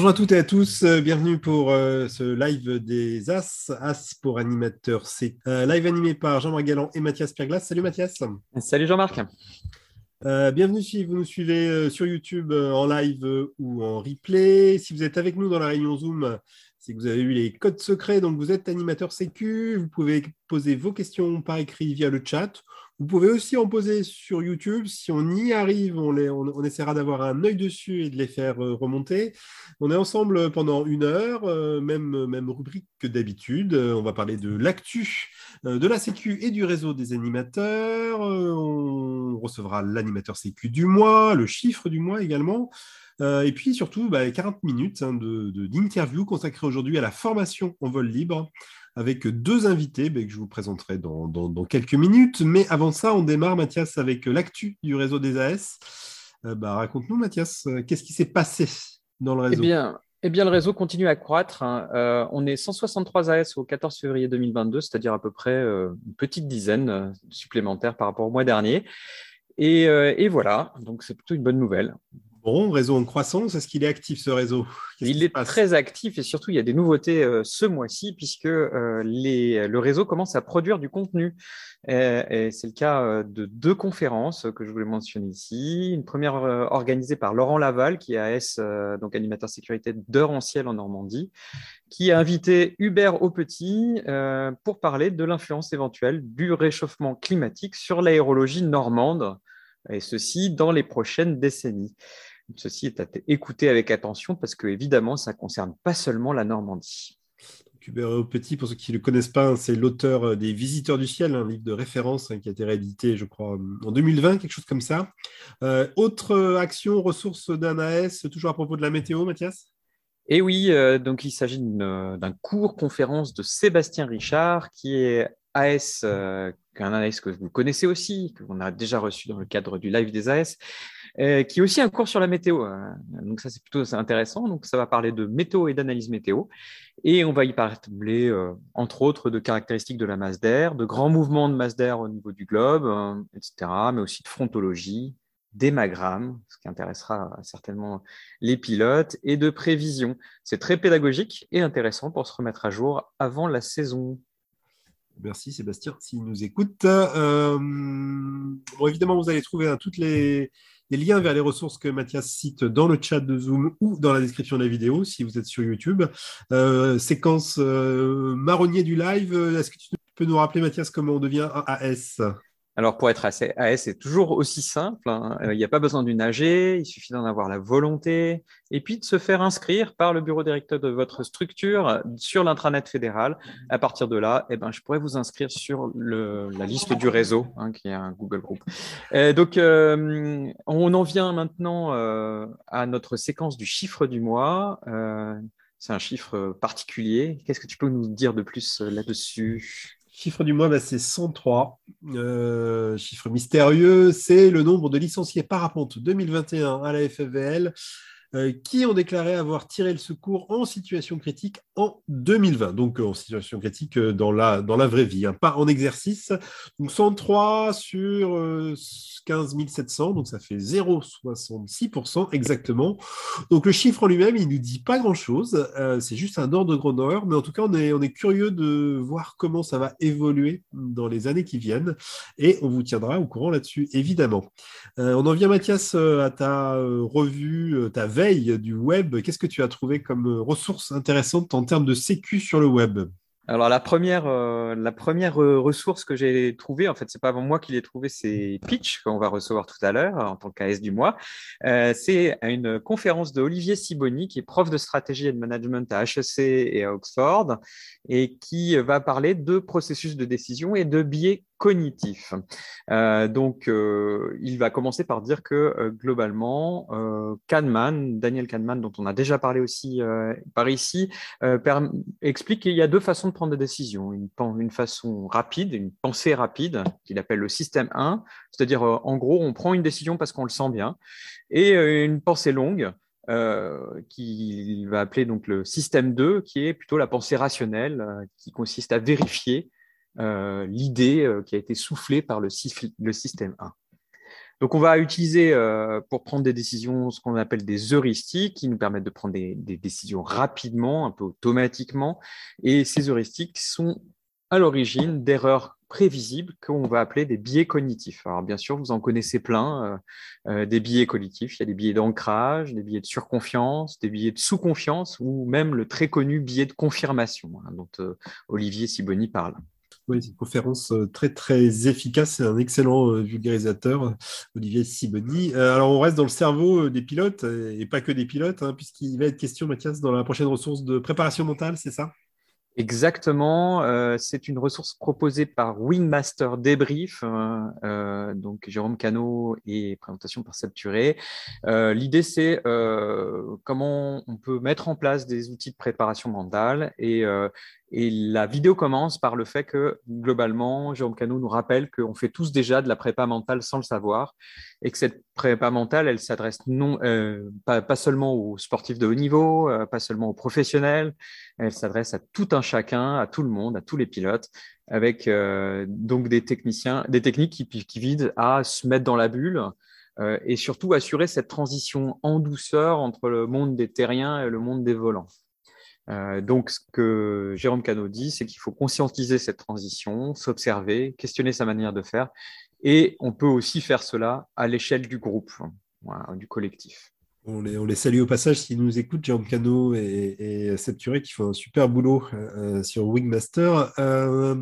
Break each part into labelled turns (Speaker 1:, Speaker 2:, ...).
Speaker 1: Bonjour à toutes et à tous, euh, bienvenue pour euh, ce live des As, As pour animateur C. Euh, live animé par Jean-Marc Galland et Mathias Pierglas. Salut Mathias.
Speaker 2: Salut Jean-Marc.
Speaker 1: bienvenue si vous nous suivez sur YouTube en live ou en replay. Si vous êtes avec nous dans la réunion Zoom, c'est que vous avez eu les codes secrets, donc vous êtes animateur sécu. Vous pouvez poser vos questions par écrit via le chat vous pouvez aussi en poser sur YouTube. Si on y arrive, on, essaiera d'avoir un œil dessus et de les faire euh, remonter. On est ensemble pendant une heure, euh, même, même rubrique que d'habitude. Euh, on va parler de l'actu, de la Sécu et du réseau des animateurs. on recevra l'animateur Sécu du mois, le chiffre du mois également. et puis surtout, 40 bah, minutes hein, d'interview consacrées aujourd'hui à la formation en vol libre avec deux invités ben, que je vous présenterai dans, quelques minutes. Mais avant ça, on démarre, Mathias, avec l'actu du réseau des AS. Euh, bah, Raconte-nous, Mathias, euh, qu'est-ce qui s'est passé dans le réseau?
Speaker 2: eh bien, eh bien, le réseau continue à croître. Hein. Euh, on est 163 AS au 14 février 2022, c'est-à-dire à peu près une petite dizaine supplémentaires par rapport au mois dernier. Et, et voilà, donc c'est plutôt une bonne nouvelle.
Speaker 1: Bon, réseau en croissance, est-ce qu'il est actif ce réseau?
Speaker 2: Il est très actif et surtout il y a des nouveautés euh, ce mois-ci puisque euh, le réseau commence à produire du contenu. Et, c'est le cas euh, de deux conférences que je voulais mentionner ici. Une première organisée par Laurent Laval qui est AS, donc animateur sécurité d'heure en ciel en Normandie, qui a invité Hubert Aupetit pour parler de l'influence éventuelle du réchauffement climatique sur l'aérologie normande et ceci dans les prochaines décennies. Ceci est à écouter avec attention parce que, évidemment, ça ne concerne pas seulement la Normandie.
Speaker 1: Hubert Petit, pour ceux qui ne le connaissent pas, c'est l'auteur euh, des Visiteurs du ciel, un livre de référence hein, qui a été réédité, je crois, en 2020, quelque chose comme ça. Euh, autre euh, action, ressources d'un AS, toujours à propos de la météo, Mathias?
Speaker 2: Et eh oui, donc il s'agit d'un cours conférence de Sébastien Richard, qui est AS, un AS que vous connaissez aussi, que l'on a déjà reçu dans le cadre du live des AS, euh, qui est aussi un cours sur la météo. Hein. Donc ça, c'est plutôt intéressant. Donc ça va parler de météo et d'analyse météo. Et on va y parler, euh, entre autres, de caractéristiques de la masse d'air, de grands mouvements de masse d'air au niveau du globe, euh, etc., mais aussi de frontologie, d'émagramme, ce qui intéressera certainement les pilotes, et de prévision. C'est très pédagogique et intéressant pour se remettre à jour avant la saison.
Speaker 1: Merci Sébastien, s'il nous écoute. bon, évidemment, vous allez trouver hein, toutes les, des liens vers les ressources que Mathias cite dans le chat de Zoom ou dans la description de la vidéo si vous êtes sur YouTube. Euh, séquence euh, marronnier du live. Est-ce que tu peux nous rappeler, Mathias, comment on devient AS
Speaker 2: alors, pour être AS, c'est toujours aussi simple. Hein. Euh, il n'y a pas besoin d'une AG, il suffit d'en avoir la volonté et puis de se faire inscrire par le bureau directeur de votre structure sur l'intranet fédéral. À partir de là, eh ben, je pourrais vous inscrire sur la liste du réseau, hein, qui est un Google Group. donc, euh, on en vient maintenant euh, à notre séquence du chiffre du mois. c'est un chiffre particulier. Qu'est-ce que tu peux nous dire de plus là-dessus?
Speaker 1: Chiffre du mois, bah, c'est 103. Euh, chiffre mystérieux, c'est le nombre de licenciés parapente 2021 à la FFVL euh, qui ont déclaré avoir tiré le secours en situation critique en 2020. Donc en situation critique euh, dans la, dans la vraie vie, hein, pas en exercice. Donc 103 sur 15 700, donc ça fait 0,66% exactement. Donc le chiffre en lui-même, il ne nous dit pas grand-chose, euh, c'est juste un ordre de grandeur, mais en tout cas, on est, on est curieux de voir comment ça va évoluer dans les années qui viennent, et on vous tiendra au courant là-dessus, évidemment. Euh, on en vient, Mathias, euh, à ta revue, ta veille du web. Qu'est-ce que tu as trouvé comme ressources intéressantes en termes de sécu sur le web?
Speaker 2: Alors la première, euh, la première euh, ressource que j'ai trouvée, en fait, c'est pas moi qui l'ai trouvée, c'est Pitch qu'on va recevoir tout à l'heure en tant qu'AS du mois. Euh, c'est une conférence de Olivier Siboni, qui est prof de stratégie et de management à HEC et à Oxford, et qui va parler de processus de décision et de biais cognitif. Euh, donc, euh, il va commencer par dire que euh, globalement, Kahneman, Daniel Kahneman, dont on a déjà parlé aussi par ici, explique qu'il y a deux façons de prendre des décisions. Une, façon rapide, une pensée rapide, qu'il appelle le système 1, c'est-à-dire en gros, on prend une décision parce qu'on le sent bien, et une pensée longue. qu'il va appeler donc le système 2, qui est plutôt la pensée rationnelle, qui consiste à vérifier l'idée euh, qui a été soufflée par le, système 1. Donc, on va utiliser pour prendre des décisions ce qu'on appelle des heuristiques qui nous permettent de prendre des, décisions rapidement, un peu automatiquement. Et ces heuristiques sont à l'origine d'erreurs prévisibles qu'on va appeler des biais cognitifs. Alors bien sûr, vous en connaissez plein, euh, euh, des biais cognitifs. Il y a des biais d'ancrage, des biais de surconfiance, des biais de sous-confiance ou même le très connu biais de confirmation hein, dont euh, Olivier Siboni parle.
Speaker 1: C'est une conférence très très efficace. C'est un excellent vulgarisateur, Olivier Siboni. alors on reste dans le cerveau des pilotes et pas que des pilotes, hein, puisqu'il va être question, Mathias, dans la prochaine ressource de préparation mentale, c'est ça?
Speaker 2: Exactement, euh, c'est une ressource proposée par Wingmaster Debrief, euh, euh, donc Jérôme Cano et présentation par Seb L'idée, c'est comment on peut mettre en place des outils de préparation mentale et, et la vidéo commence par le fait que, globalement, Jérôme Cano nous rappelle qu'on fait tous déjà de la prépa mentale sans le savoir et que cette prépa mentale, elle s'adresse non euh, pas, pas, seulement aux sportifs de haut niveau, euh, pas seulement aux professionnels, elle s'adresse à tout un chacun, à tout le monde, à tous les pilotes, avec euh, donc des techniciens, des techniques qui, qui vident à se mettre dans la bulle et surtout assurer cette transition en douceur entre le monde des terriens et le monde des volants. Euh, donc, ce que Jérôme Cano dit, c'est qu'il faut conscientiser cette transition, s'observer, questionner sa manière de faire. Et on peut aussi faire cela à l'échelle du groupe, du collectif.
Speaker 1: On les, on les, salue au passage s'ils nous écoutent, Jérôme Cano et, et qui font un super boulot euh, sur Wingmaster. Euh,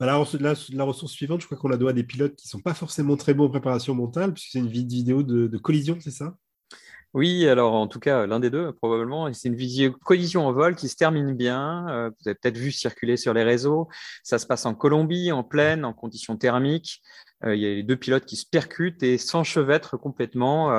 Speaker 1: bah, la, ressource suivante, je crois qu'on la doit à des pilotes qui ne sont pas forcément très bons en préparation mentale, puisque c'est une vidéo de collision, c'est ça?
Speaker 2: Oui, alors en tout cas, l'un des deux, probablement. C'est une collision en vol qui se termine bien. Euh, vous avez peut-être vu circuler sur les réseaux. Ça se passe en Colombie, en pleine, en conditions thermiques. Euh, il y a les deux pilotes qui se percutent et s'enchevêtrent complètement.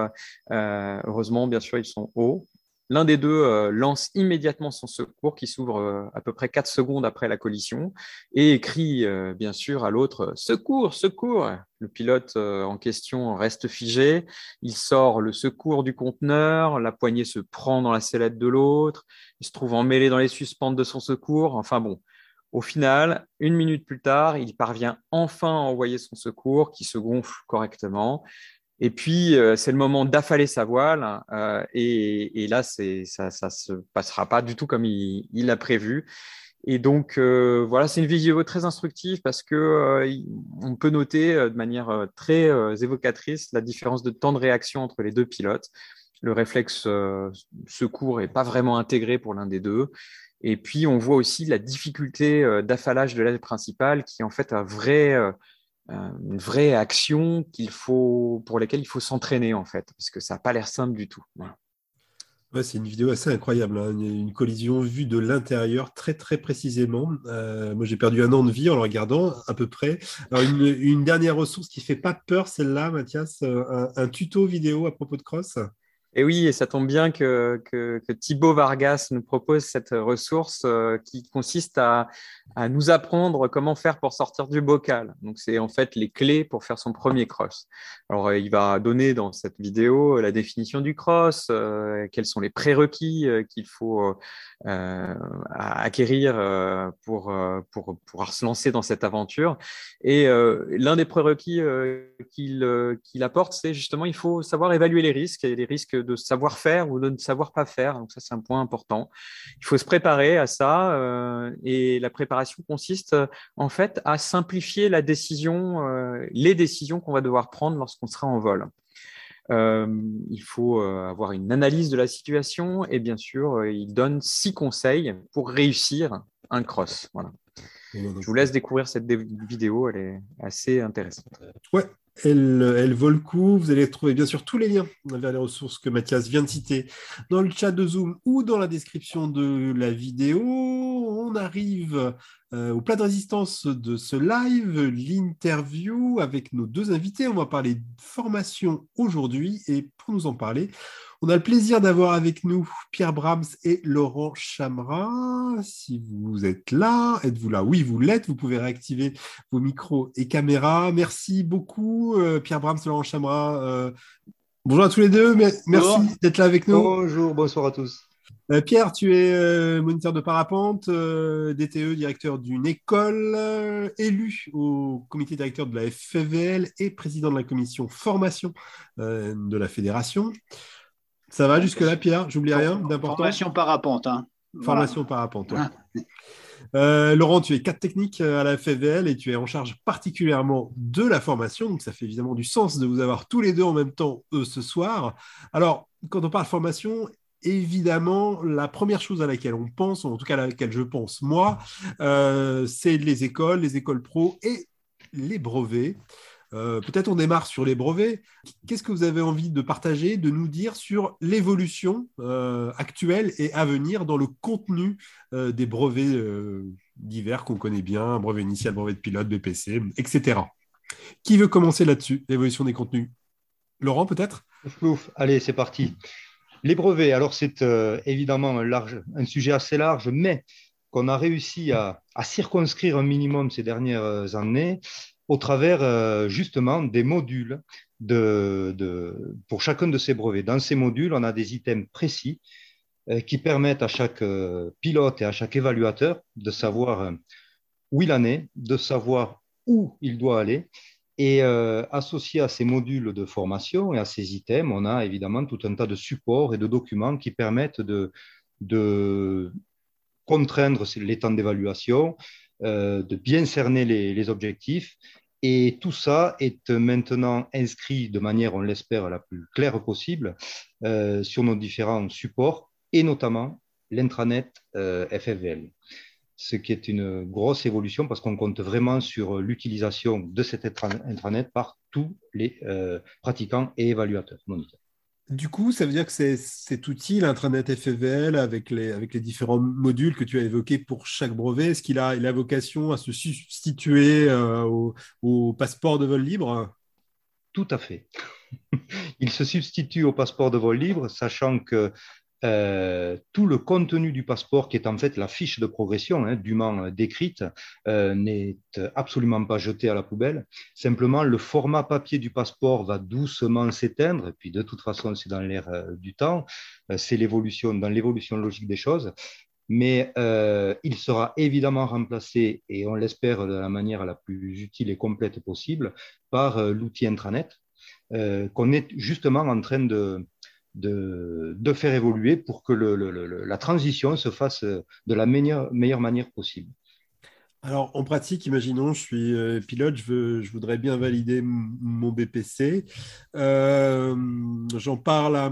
Speaker 2: Euh, heureusement, bien sûr, ils sont hauts. L'un des deux euh, lance immédiatement son secours qui s'ouvre euh, à peu près 4 secondes après la collision et crie euh, bien sûr à l'autre Secours, secours Le pilote en question reste figé, il sort le secours du conteneur, la poignée se prend dans la sellette de l'autre, il se trouve emmêlé dans les suspentes de son secours, enfin bon. Au final, une minute plus tard, il parvient enfin à envoyer son secours qui se gonfle correctement. Et puis, euh, c'est le moment d'affaler sa voile. Euh, et, là, ça ne se passera pas du tout comme il l'a prévu. Et donc, euh, voilà, c'est une vidéo très instructive parce que on peut noter de manière très évocatrice la différence de temps de réaction entre les deux pilotes. Le réflexe secours n'est pas vraiment intégré pour l'un des deux. Et puis, on voit aussi la difficulté d'affalage de l'aile principale qui est en fait un vrai euh, une vraie action pour laquelle il faut s'entraîner en fait, parce que ça n'a pas l'air simple du tout.
Speaker 1: c'est une vidéo assez incroyable, hein. une collision vue de l'intérieur très très précisément. Euh, moi j'ai perdu un an de vie en le regardant à peu près. Une, dernière ressource qui fait pas peur, celle-là, Mathias, euh, un, tuto vidéo à propos de cross?
Speaker 2: Et oui, et ça tombe bien que, que, Thibaut Vargas nous propose cette ressource euh, qui consiste à, nous apprendre comment faire pour sortir du bocal. Donc, c'est en fait les clés pour faire son premier cross. Alors, euh, il va donner dans cette vidéo la définition du cross, euh, quels sont les prérequis qu'il faut acquérir pour, pouvoir se lancer dans cette aventure. Et l'un des prérequis qu'il qu'il apporte, c'est justement, il faut savoir évaluer les risques et les risques de savoir faire ou de ne savoir pas faire. Donc ça, c'est un point important. Il faut se préparer à ça. Euh, et la préparation consiste en fait à simplifier la décision, euh, les décisions qu'on va devoir prendre lorsqu'on sera en vol. Euh, il faut avoir une analyse de la situation et bien sûr, il donne six conseils pour réussir un cross. Voilà. Je vous laisse découvrir cette vidéo, elle est assez intéressante.
Speaker 1: Ouais, elle, vaut le coup. Vous allez trouver bien sûr tous les liens vers les ressources que Mathias vient de citer dans le chat de Zoom ou dans la description de la vidéo. On arrive euh, au plat de résistance de ce live, l'interview avec nos deux invités. On va parler de formation aujourd'hui et pour nous en parler, on a le plaisir d'avoir avec nous Pierre Brams et Laurent Chamra. Si vous êtes là, êtes-vous là? Oui, vous l'êtes. Vous pouvez réactiver vos micros et caméras. Merci beaucoup, euh, Pierre Brams, Laurent Chamra. Euh, bonjour à tous les deux. Merci d'être là avec nous.
Speaker 3: Bonjour, bonsoir à tous.
Speaker 1: Euh, Pierre, tu es euh, moniteur de parapente, euh, DTE, directeur d'une école, élu au comité directeur de la FVL et président de la commission formation de la fédération. Ça va jusque-là, Pierre? J'oublie rien d'important?
Speaker 3: Formation parapente. Hein.
Speaker 1: Formation parapente. Laurent, tu es cadre technique à la FVL et tu es en charge particulièrement de la formation. Donc, ça fait évidemment du sens de vous avoir tous les deux en même temps ce soir. Alors, quand on parle formation, évidemment, la première chose à laquelle on pense, ou en tout cas à laquelle je pense moi, euh, c'est les écoles, les écoles pro et les brevets. Euh, peut-être on démarre sur les brevets. Qu'est-ce que vous avez envie de partager, de nous dire sur l'évolution euh, actuelle et à venir dans le contenu des brevets divers qu'on connaît bien, brevet initial, brevet de pilote, BPC, etc. Qui veut commencer là-dessus, l'évolution des contenus? Laurent, peut-être?
Speaker 4: Allez, c'est parti. Les brevets, alors c'est euh, évidemment un, sujet assez large, mais qu'on a réussi à, circonscrire un minimum ces dernières années au travers euh, justement des modules de, pour chacun de ces brevets. Dans ces modules, on a des items précis euh, qui permettent à chaque pilote et à chaque évaluateur de savoir où il en est, de savoir où il doit aller et euh, associé à ces modules de formation et à ces items, on a évidemment tout un tas de supports et de documents qui permettent de, de contraindre les temps d'évaluation, euh, de bien cerner les, objectifs. Et tout ça est maintenant inscrit de manière, on l'espère, la plus claire possible euh, sur nos différents supports et notamment l'intranet FFVL ce qui est une grosse évolution parce qu'on compte vraiment sur l'utilisation de cet intranet par tous les euh, pratiquants et évaluateurs
Speaker 1: Du coup, ça veut dire que cet outil, l'intranet FVL, avec les, différents modules que tu as évoqués pour chaque brevet, est-ce qu'il a, il vocation à se substituer euh, au, passeport de vol libre?
Speaker 4: Tout à fait. il se substitue au passeport de vol libre, sachant que euh, tout le contenu du passeport, qui est en fait la fiche de progression hein, dûment décrite, euh, n'est absolument pas jeté à la poubelle. Simplement, le format papier du passeport va doucement s'éteindre, et puis de toute façon, c'est dans l'air euh, du temps, c'est l'évolution, dans l'évolution logique des choses. Mais il sera évidemment remplacé, et on l'espère de la manière la plus utile et complète possible, par l'outil intranet, qu'on est justement en train de, de, faire évoluer pour que la transition se fasse de la meilleure, meilleure manière possible.
Speaker 1: Alors, en pratique, imaginons, je suis euh, pilote, je, veux, je, voudrais bien valider mon BPC. Euh, j'en parle à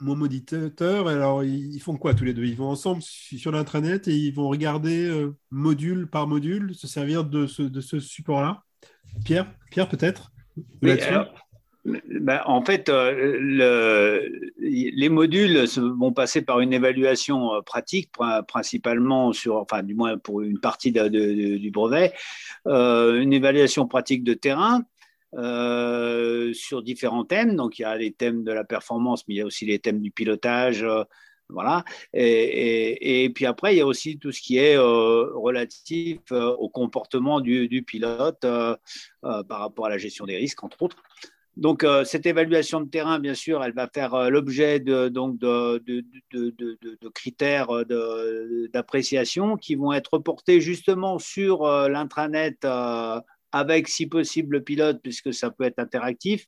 Speaker 1: mon moniteur. Alors, ils, font quoi tous les deux? Ils vont ensemble sur l'intranet et ils vont regarder euh, module par module, se servir de ce, de ce support-là? Pierre, Pierre peut-être?
Speaker 3: Ben, en fait, euh, le, les modules vont passer par une évaluation euh, pratique, principalement sur, enfin, du moins pour une partie du brevet, euh, une évaluation pratique de terrain sur différents thèmes. Donc, il y a les thèmes de la performance, mais il y a aussi les thèmes du pilotage. voilà. Et, puis après, il y a aussi tout ce qui est relatif au comportement du pilote par rapport à la gestion des risques, entre autres. Donc, euh, cette évaluation de terrain, bien sûr, elle va faire euh, l'objet de, donc de, de, de, critères euh, d'appréciation qui vont être portés justement sur l'intranet avec, si possible, le pilote, puisque ça peut être interactif.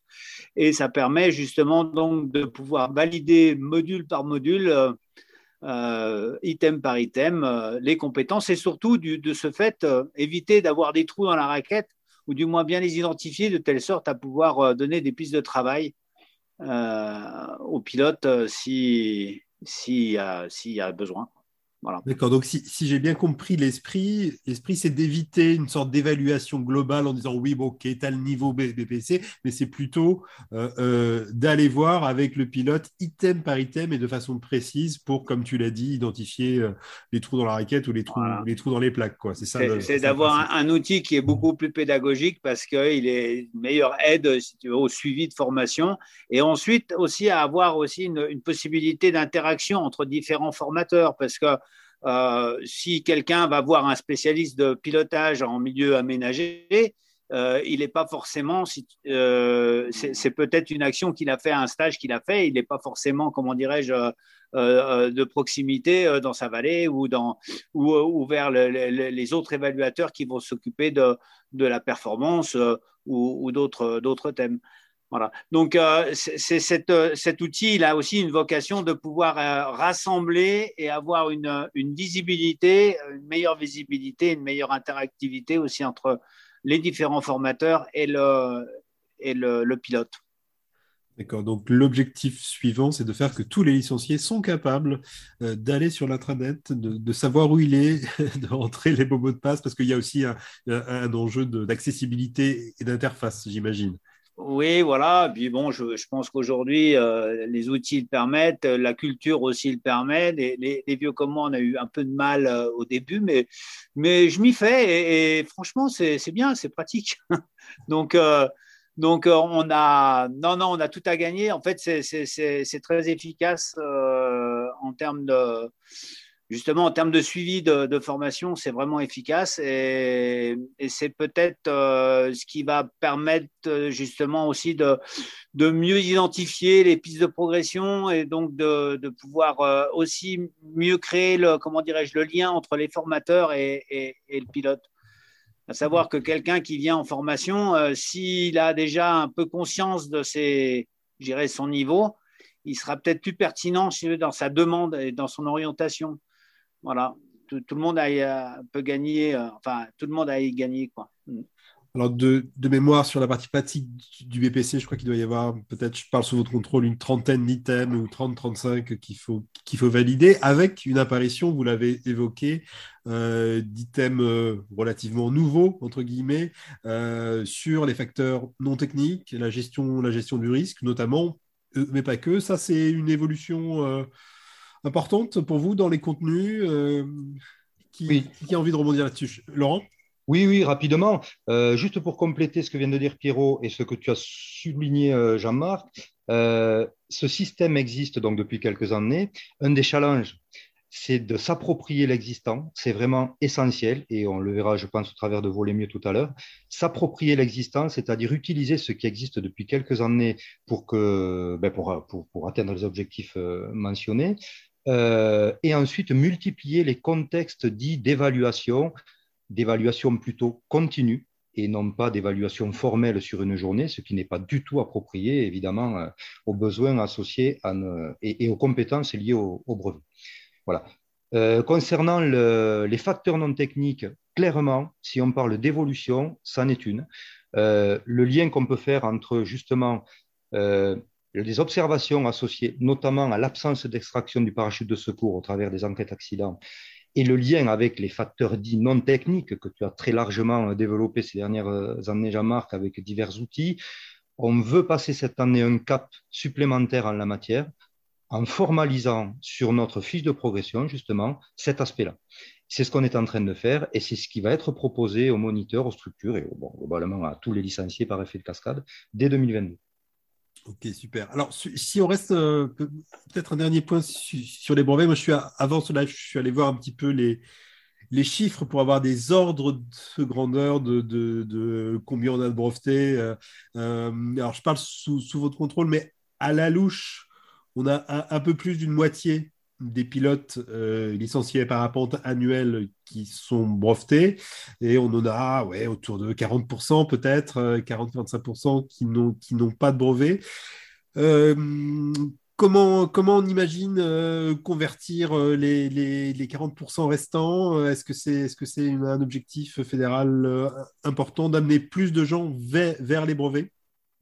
Speaker 3: Et ça permet justement donc de pouvoir valider module par module, item par item, les compétences et surtout, de ce fait, éviter d'avoir des trous dans la raquette ou du moins bien les identifier de telle sorte à pouvoir euh, donner des pistes de travail euh, aux pilotes euh, s'il si, y, y, a besoin.
Speaker 1: D'accord, donc si, j'ai bien compris l'esprit, l'esprit c'est d'éviter une sorte d'évaluation globale en disant oui, bon, ok, tu as le niveau BPC, mais c'est plutôt euh, euh, d'aller voir avec le pilote item par item et de façon précise pour, comme tu l'as dit, identifier euh, les trous dans la raquette ou les trous, les trous dans les plaques. Quoi.
Speaker 3: C'est, ça, c'est, d'avoir un, outil qui est beaucoup plus pédagogique parce qu'il est une meilleure aide si tu veux, au suivi de formation et ensuite aussi à avoir aussi une, une possibilité d'interaction entre différents formateurs parce que euh, si quelqu'un va voir un spécialiste de pilotage en milieu aménagé, euh, il n'est pas forcément, euh, c'est peut-être une action qu'il a fait, un stage qu'il a fait, il n'est pas forcément, comment dirais-je, de proximité dans sa vallée ou, vers les autres évaluateurs qui vont s'occuper de, la performance ou d'autres thèmes. Donc, c'est cet outil, il a aussi une vocation de pouvoir rassembler et avoir une, visibilité, une meilleure visibilité, une meilleure interactivité aussi entre les différents formateurs et le, pilote.
Speaker 1: D'accord. Donc l'objectif suivant, c'est de faire que tous les licenciés sont capables euh, d'aller sur l'intranet, de, savoir où il est, de rentrer les bons mots de passe, parce qu'il y a aussi un enjeu d'accessibilité et d'interface, j'imagine.
Speaker 3: Oui, voilà. Puis bon, je, pense qu'aujourd'hui, euh, les outils le permettent, la culture aussi le permet. Les, vieux comme moi, on a eu un peu de mal euh, au début, mais, mais je m'y fais et, franchement, c'est bien, c'est pratique. donc, euh, donc on a, non, non, on a tout à gagner. En fait, c'est très efficace en termes de justement, en termes de suivi de, formation, c'est vraiment efficace et, c'est peut-être euh, ce qui va permettre euh, justement aussi de, mieux identifier les pistes de progression et donc de, pouvoir euh, aussi mieux créer le, comment dirais-je, le lien entre les formateurs et le pilote. À savoir que quelqu'un qui vient en formation, s'il a déjà un peu conscience de ses, son niveau, il sera peut-être plus pertinent dans sa demande et dans son orientation. Voilà, tout, le monde a, euh, peut gagner, euh, enfin, tout le monde a y gagné. Quoi. Mm.
Speaker 1: Alors, de, mémoire sur la partie pratique du BPC, je crois qu'il doit y avoir, peut-être, je parle sous votre contrôle, une trentaine d'items ou 30-35 qu'il faut, qu'il faut valider, avec une apparition, vous l'avez évoqué, euh, d'items relativement nouveaux, entre guillemets, sur les facteurs non techniques, la gestion, la gestion du risque, notamment, mais pas que. Ça, c'est une évolution importante pour vous dans les contenus euh, qui, qui, a envie de rebondir là-dessus Laurent?
Speaker 4: Oui, oui, rapidement. Euh, juste pour compléter ce que vient de dire Pierrot et ce que tu as souligné, euh, Jean-Marc, ce système existe donc depuis quelques années. Un des challenges, c'est de s'approprier l'existant. C'est vraiment essentiel et on le verra, je pense, au travers de voler mieux tout à l'heure. S'approprier l'existant, c'est-à-dire utiliser ce qui existe depuis quelques années pour, que, ben pour, pour, pour atteindre les objectifs mentionnés, euh, et ensuite multiplier les contextes dits d'évaluation, d'évaluation plutôt continue et non pas d'évaluation formelle sur une journée, ce qui n'est pas du tout approprié, évidemment, euh, aux besoins associés et, aux compétences liées au, brevet. Voilà. Euh, concernant les facteurs non techniques, clairement, si on parle d'évolution, ça n'est une. le lien qu'on peut faire entre justement des observations associées notamment à l'absence d'extraction du parachute de secours au travers des enquêtes accidents et le lien avec les facteurs dits non techniques que tu as très largement développé ces dernières années, Jean-Marc, avec divers outils, on veut passer cette année un cap supplémentaire en la matière en formalisant sur notre fiche de progression justement cet aspect-là. C'est ce qu'on est en train de faire et c'est ce qui va être proposé aux moniteurs, aux structures et globalement à tous les licenciés par effet de cascade dès 2022.
Speaker 1: Ok, super. Alors, si on reste euh, peut-être un dernier point sur les brevets, moi, je suis avant cela, je suis allé voir un petit peu les, les chiffres pour avoir des ordres de grandeur de, de, combien on a de brevetés. Euh, euh, alors, je parle sous, sous, votre contrôle, mais à la louche, on a un peu plus d'une moitié des pilotes euh, licenciés par parapente annuels qui sont brevetés et on en a ouais, autour de 40% peut-être, 40-45% euh, qui n'ont, pas de brevet. Euh, comment, comment on imagine convertir les, les, les, 40% restants? Est-ce que c'est, est-ce que c'est un objectif fédéral important d'amener plus de gens vers, vers les brevets?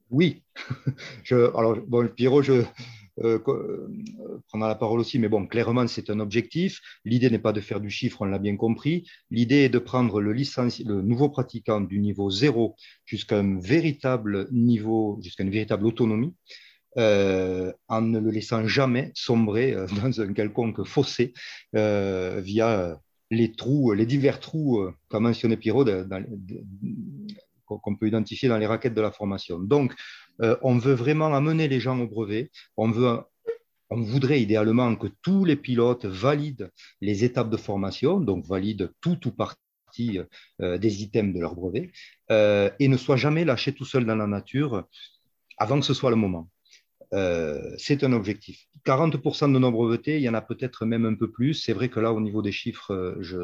Speaker 4: Oui. alors, bon, Pierrot, je, euh, euh, la parole aussi, mais bon, clairement, c'est un objectif. L'idée n'est pas de faire du chiffre, on l'a bien compris. L'idée est de prendre le, le nouveau pratiquant du niveau zéro jusqu'à un véritable niveau, jusqu'à une véritable autonomie. Euh, en ne le laissant jamais sombrer euh, dans un quelconque fossé euh, via les trous, les divers trous qu'a mentionné Pierrot, qu'on peut identifier dans les raquettes de la formation. Donc, euh, on veut vraiment amener les gens au brevet. On, voudrait idéalement que tous les pilotes valident les étapes de formation, donc valident tout ou partie partie des items de leur brevet et ne soient jamais lâchés tout seuls dans la nature avant que ce soit le moment. c'est un objectif. 40% de nos brevetés, il y en a peut-être même un peu plus. C'est vrai que là, au niveau des chiffres, je...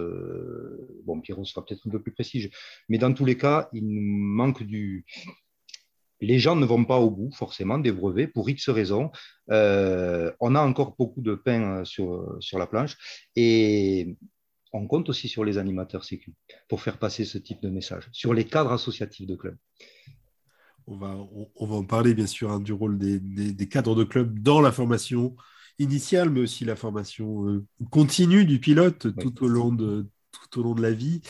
Speaker 4: bon, Pierrot sera peut-être un peu plus précis, mais dans tous les cas, il nous manque du, les gens ne vont pas au bout forcément des brevets pour X raisons. Euh, on a encore beaucoup de pain euh, sur, sur la planche et on compte aussi sur les animateurs sécu pour faire passer ce type de message, sur les cadres associatifs de clubs.
Speaker 1: On va, on, va en parler bien sûr hein, du rôle des, cadres de clubs dans la formation initiale, mais aussi la formation euh, continue du pilote tout au long de tout au long de la vie.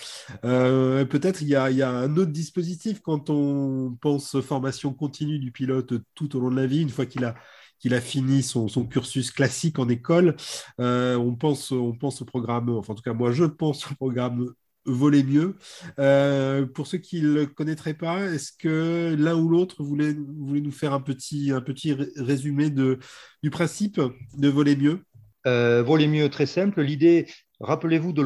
Speaker 1: Euh, peut-être il y, a, un autre dispositif quand on pense formation continue du pilote tout au long de la vie, une fois qu'il a, qu'il a fini son, cursus classique en école. Euh, on, pense, on pense au programme, enfin en tout cas moi je pense au programme Voler mieux. Euh, pour ceux qui ne le connaîtraient pas, est-ce que l'un ou l'autre voulait, voulait nous faire un petit, un petit résumé de, du principe de Voler mieux?
Speaker 4: Voler mieux, très simple. L'idée, rappelez-vous de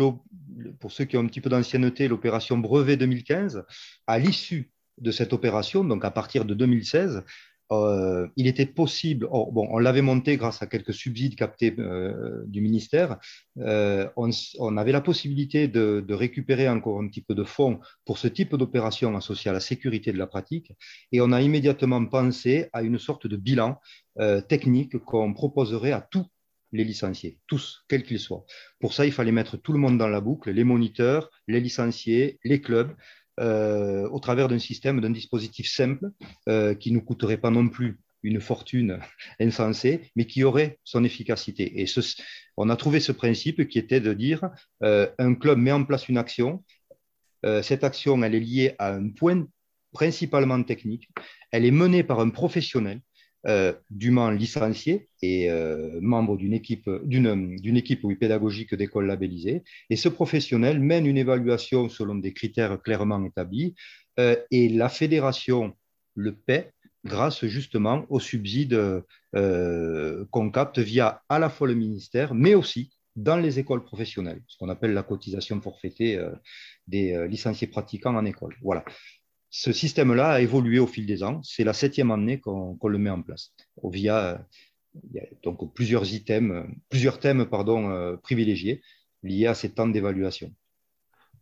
Speaker 4: pour ceux qui ont un petit peu d'ancienneté, l'opération Brevet 2015, à l'issue de cette opération, donc à partir de 2016, euh, il était possible, bon, on l'avait monté grâce à quelques subsides captés euh, du ministère, euh, on, avait la possibilité de, récupérer encore un petit peu de fonds pour ce type d'opération associée à la sécurité de la pratique, et on a immédiatement pensé à une sorte de bilan technique qu'on proposerait à tous les licenciés, tous, quels qu'ils soient. Pour ça, il fallait mettre tout le monde dans la boucle, les moniteurs, les licenciés, les clubs, euh, au travers d'un système, d'un dispositif simple euh, qui ne coûterait pas non plus une fortune insensée, mais qui aurait son efficacité. Et on a trouvé ce principe qui était de dire euh, un club met en place une action, cette action, elle est liée à un point principalement technique, elle est menée par un professionnel dûment licencié et euh, membre d'une équipe, d'une, équipe pédagogique d'école labellisée. Et ce professionnel mène une évaluation selon des critères clairement établis euh, et la fédération le paie grâce justement aux subsides qu'on capte via à la fois le ministère, mais aussi dans les écoles professionnelles, ce qu'on appelle la cotisation forfaitée des licenciés pratiquants en école. Voilà ce système-là a évolué au fil des ans. C'est la septième année qu'on le met en place via donc plusieurs items, plusieurs thèmes pardon, euh, privilégiés liés à ces temps d'évaluation.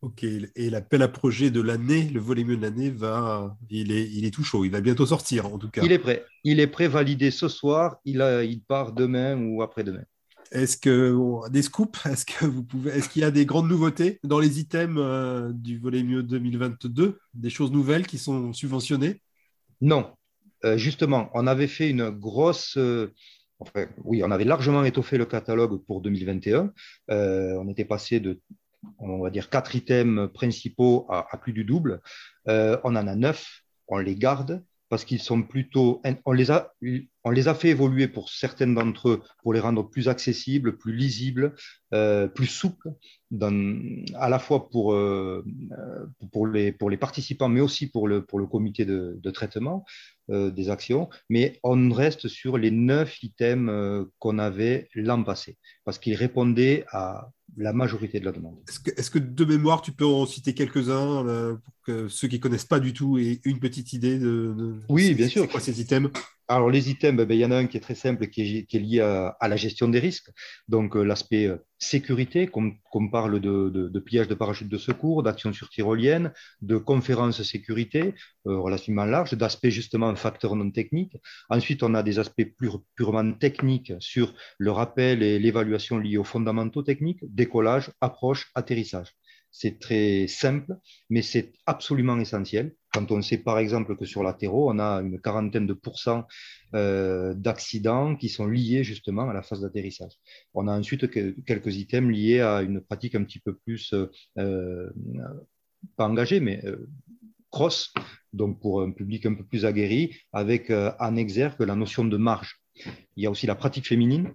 Speaker 1: Ok, et l'appel à projet de l'année, le volet mieux de l'année, va, il est, il est tout chaud. Il va bientôt sortir, en tout cas.
Speaker 4: Il est prêt. Il est prêt, validé ce soir. Il, a, il part demain ou après-demain.
Speaker 1: Est-ce que des scoops Est-ce que vous pouvez Est-ce qu'il y a des grandes nouveautés dans les items euh, du volet mieux 2022 Des choses nouvelles qui sont subventionnées?
Speaker 4: Non, euh, justement, on avait fait une grosse. Euh, oui, on avait largement étoffé le catalogue pour 2021. on était passé de, on va dire, quatre items principaux à, à plus du double. on en a neuf. On les garde parce qu'ils sont plutôt. On les, a, on les a fait évoluer pour certaines d'entre eux pour les rendre plus accessibles, plus lisibles, euh, plus souples, à la fois pour, euh, pour, les, pour les participants, mais aussi pour le, pour le comité de, traitement euh, des actions. Mais on reste sur les neuf items qu'on avait l'an passé, parce qu'ils répondaient à la majorité de la demande.
Speaker 1: Est-ce que, de mémoire, tu peux en citer quelques-uns pour que ceux qui ne connaissent pas du tout aient une petite idée de,
Speaker 4: oui, bien sûr.
Speaker 1: quoi ces items?
Speaker 4: Alors, les items, ben, il y en a un qui est très simple, qui est, lié à, la gestion des risques. Donc, euh, l'aspect euh, sécurité, comme on parle de, de, de, pillage de parachutes de secours, d'action sur tyrolienne, de conférences sécurité, euh, relativement large, d'aspects justement facteurs non techniques. Ensuite, on a des aspects purement techniques sur le rappel et l'évaluation liés aux fondamentaux techniques, décollage, approche, atterrissage. C'est très simple, mais c'est absolument essentiel. Quand on sait par exemple que sur la terreau, on a une quarantaine de pourcents euh, d'accidents qui sont liés justement à la phase d'atterrissage. On a ensuite quelques items liés à une pratique un petit peu plus, euh, pas engagée, mais euh, cross, donc pour un public un peu plus aguerri, avec en exergue la notion de marge. Il y a aussi la pratique féminine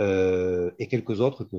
Speaker 4: et quelques autres que,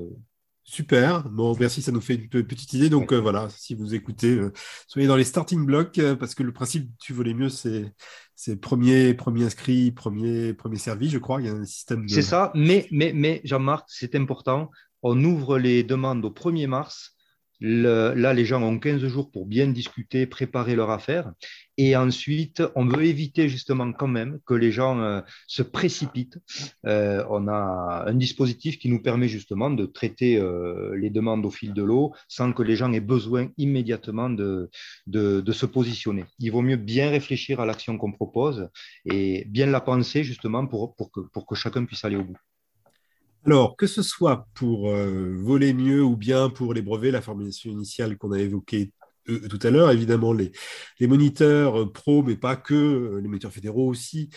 Speaker 1: Super. Bon, merci, ça nous fait une petite idée. Donc euh, voilà, si vous écoutez, euh, soyez dans les starting blocks euh, parce que le principe tu volais mieux, c'est c'est premier premier inscrit, premier premier servi, je crois. Il y a un système.
Speaker 4: C'est ça. Mais mais mais Jean-Marc, c'est important. On ouvre les demandes au 1er mars là, les gens ont 15 jours pour bien discuter, préparer leur affaire. Et ensuite, on veut éviter justement quand même que les gens euh, se précipitent. Euh, on a un dispositif qui nous permet justement de traiter euh, les demandes au fil de l'eau sans que les gens aient besoin immédiatement de, se positionner. Il vaut mieux bien réfléchir à l'action qu'on propose et bien la penser justement pour que chacun puisse aller au bout.
Speaker 1: Alors, que ce soit pour voler mieux ou bien pour les brevets, la formulation initiale qu'on a évoquée euh, tout à l'heure. Évidemment, les, moniteurs euh, pro, mais pas que, euh, les moniteurs fédéraux aussi,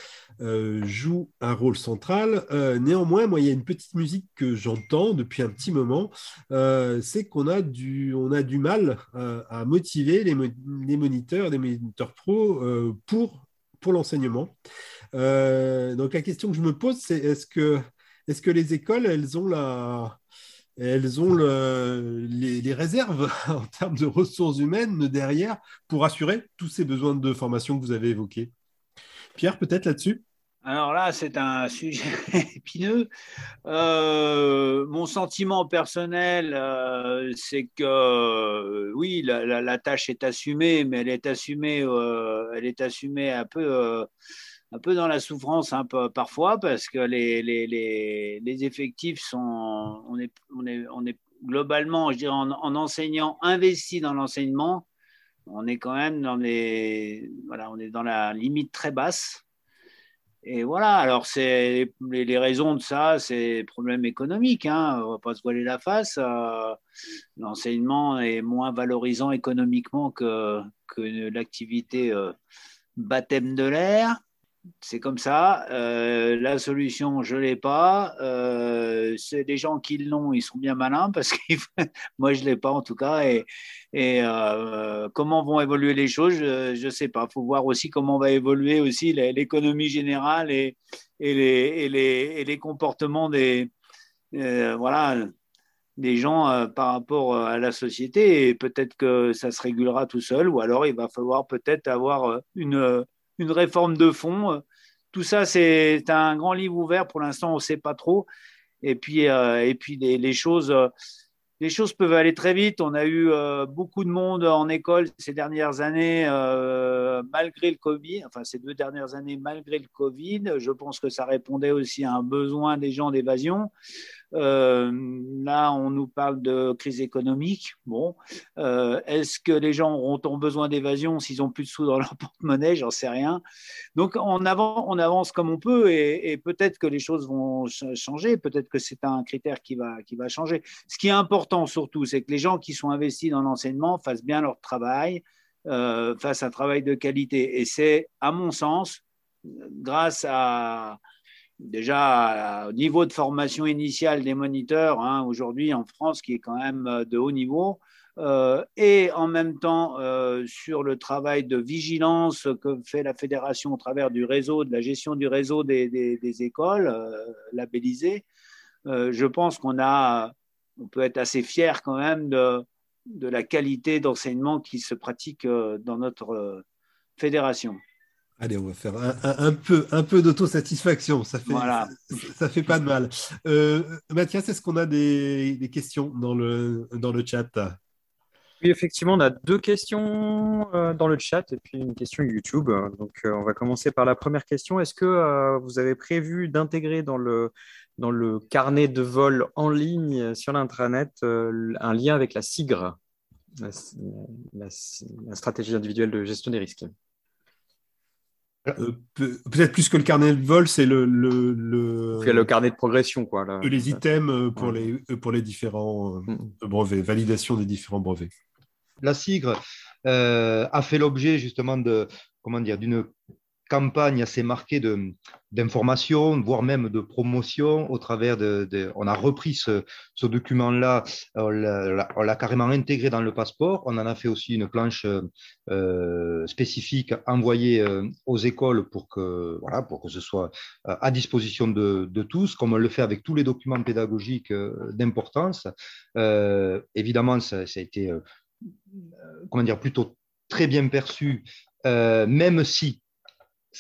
Speaker 1: jouent un rôle central. néanmoins, moi, il y a une petite musique que j'entends depuis un petit moment, c'est qu'on a du, a du mal à motiver les, moniteurs, des moniteurs pro pour, pour l'enseignement. donc la question que je me pose, c'est est-ce que, est-ce que les écoles, elles ont les, réserves en termes de ressources humaines derrière pour assurer tous ces besoins de formation que vous avez évoqués? Pierre, peut-être là-dessus?
Speaker 3: Alors là, c'est un sujet épineux. Euh, mon sentiment personnel, euh, c'est que euh, oui, la, tâche est assumée, mais elle est assumée, elle est assumée un peu un peu dans la souffrance un peu parfois parce que les, les, les, effectifs sont, on est, on est, on est globalement, je dirais, en, enseignant investi dans l'enseignement, on est quand même dans les, voilà, on est dans la limite très basse. Et voilà, alors c'est les, les, raisons de ça, c'est problème économique, hein, on va pas se voiler la face. Euh, l'enseignement est moins valorisant économiquement que, que l'activité euh, baptême de l'air c'est comme ça. Euh, la solution, je ne l'ai pas. Euh, c'est des gens qui l'ont, ils sont bien malins parce que moi, je ne l'ai pas en tout cas. Et, euh, comment vont évoluer les choses, je ne sais pas. Il faut voir aussi comment va évoluer aussi l'économie générale et, les, les, comportements des, des gens par rapport à la société. Et peut-être que ça se régulera tout seul ou alors il va falloir peut-être avoir une une réforme de fond. Tout ça, c'est un grand livre ouvert. Pour l'instant, on ne sait pas trop. Et puis, euh, et puis les, choses, les choses peuvent aller très vite. On a eu euh, beaucoup de monde en école ces dernières années, euh, malgré le Covid. Enfin, ces deux dernières années, malgré le Covid. Je pense que ça répondait aussi à un besoin des gens d'évasion. Euh, là, on nous parle de crise économique. Bon, euh, est-ce que les gens auront besoin d'évasion s'ils ont plus de sous dans leur porte-monnaie? J'en sais rien. Donc, on avance, comme on peut et, peut-être que les choses vont changer. Peut-être que c'est un critère qui va, qui va changer. Ce qui est important surtout, c'est que les gens qui sont investis dans l'enseignement fassent bien leur travail, euh, fassent un travail de qualité. Et c'est, à mon sens, grâce à déjà au niveau de formation initiale des moniteurs, hein, aujourd'hui en France, qui est quand même euh, de haut niveau, euh, et en même temps euh, sur le travail de vigilance que fait la fédération au travers du réseau, de la gestion du réseau des, écoles labellisées, je pense qu'on a, on peut être assez fier quand même de la qualité d'enseignement qui se pratique dans notre fédération.
Speaker 1: Allez, on va faire un, peu, un peu d'autosatisfaction. Ça fait, ça, fait pas de mal. Euh, Mathias, est-ce qu'on a des, questions dans le, dans le chat?
Speaker 2: Oui, effectivement, on a deux questions euh, dans le chat et puis une question YouTube. Donc, euh, on va commencer par la première question. Est-ce que vous avez prévu d'intégrer dans le, dans le carnet de vol en ligne sur l'intranet un lien avec la SIGRE, la stratégie individuelle de gestion des risques?
Speaker 1: Euh, peut-être plus que le carnet de vol, c'est le, le,
Speaker 2: le... carnet de progression. Quoi, là.
Speaker 1: Les items euh, pour, les, euh, pour les différents brevets, validation des différents brevets.
Speaker 4: La SIGRE a fait l'objet justement de comment dire d'une campagne assez marquée d'information, voire même de promotion au travers de, on a repris ce, document-là, on l'a carrément intégré dans le passeport. On en a fait aussi une planche euh, spécifique envoyée euh, aux écoles pour que, voilà, pour que ce soit euh, à disposition de, de tous, comme on le fait avec tous les documents pédagogiques d'importance. évidemment, ça, ça, a été, comment dire, plutôt très bien perçu, même si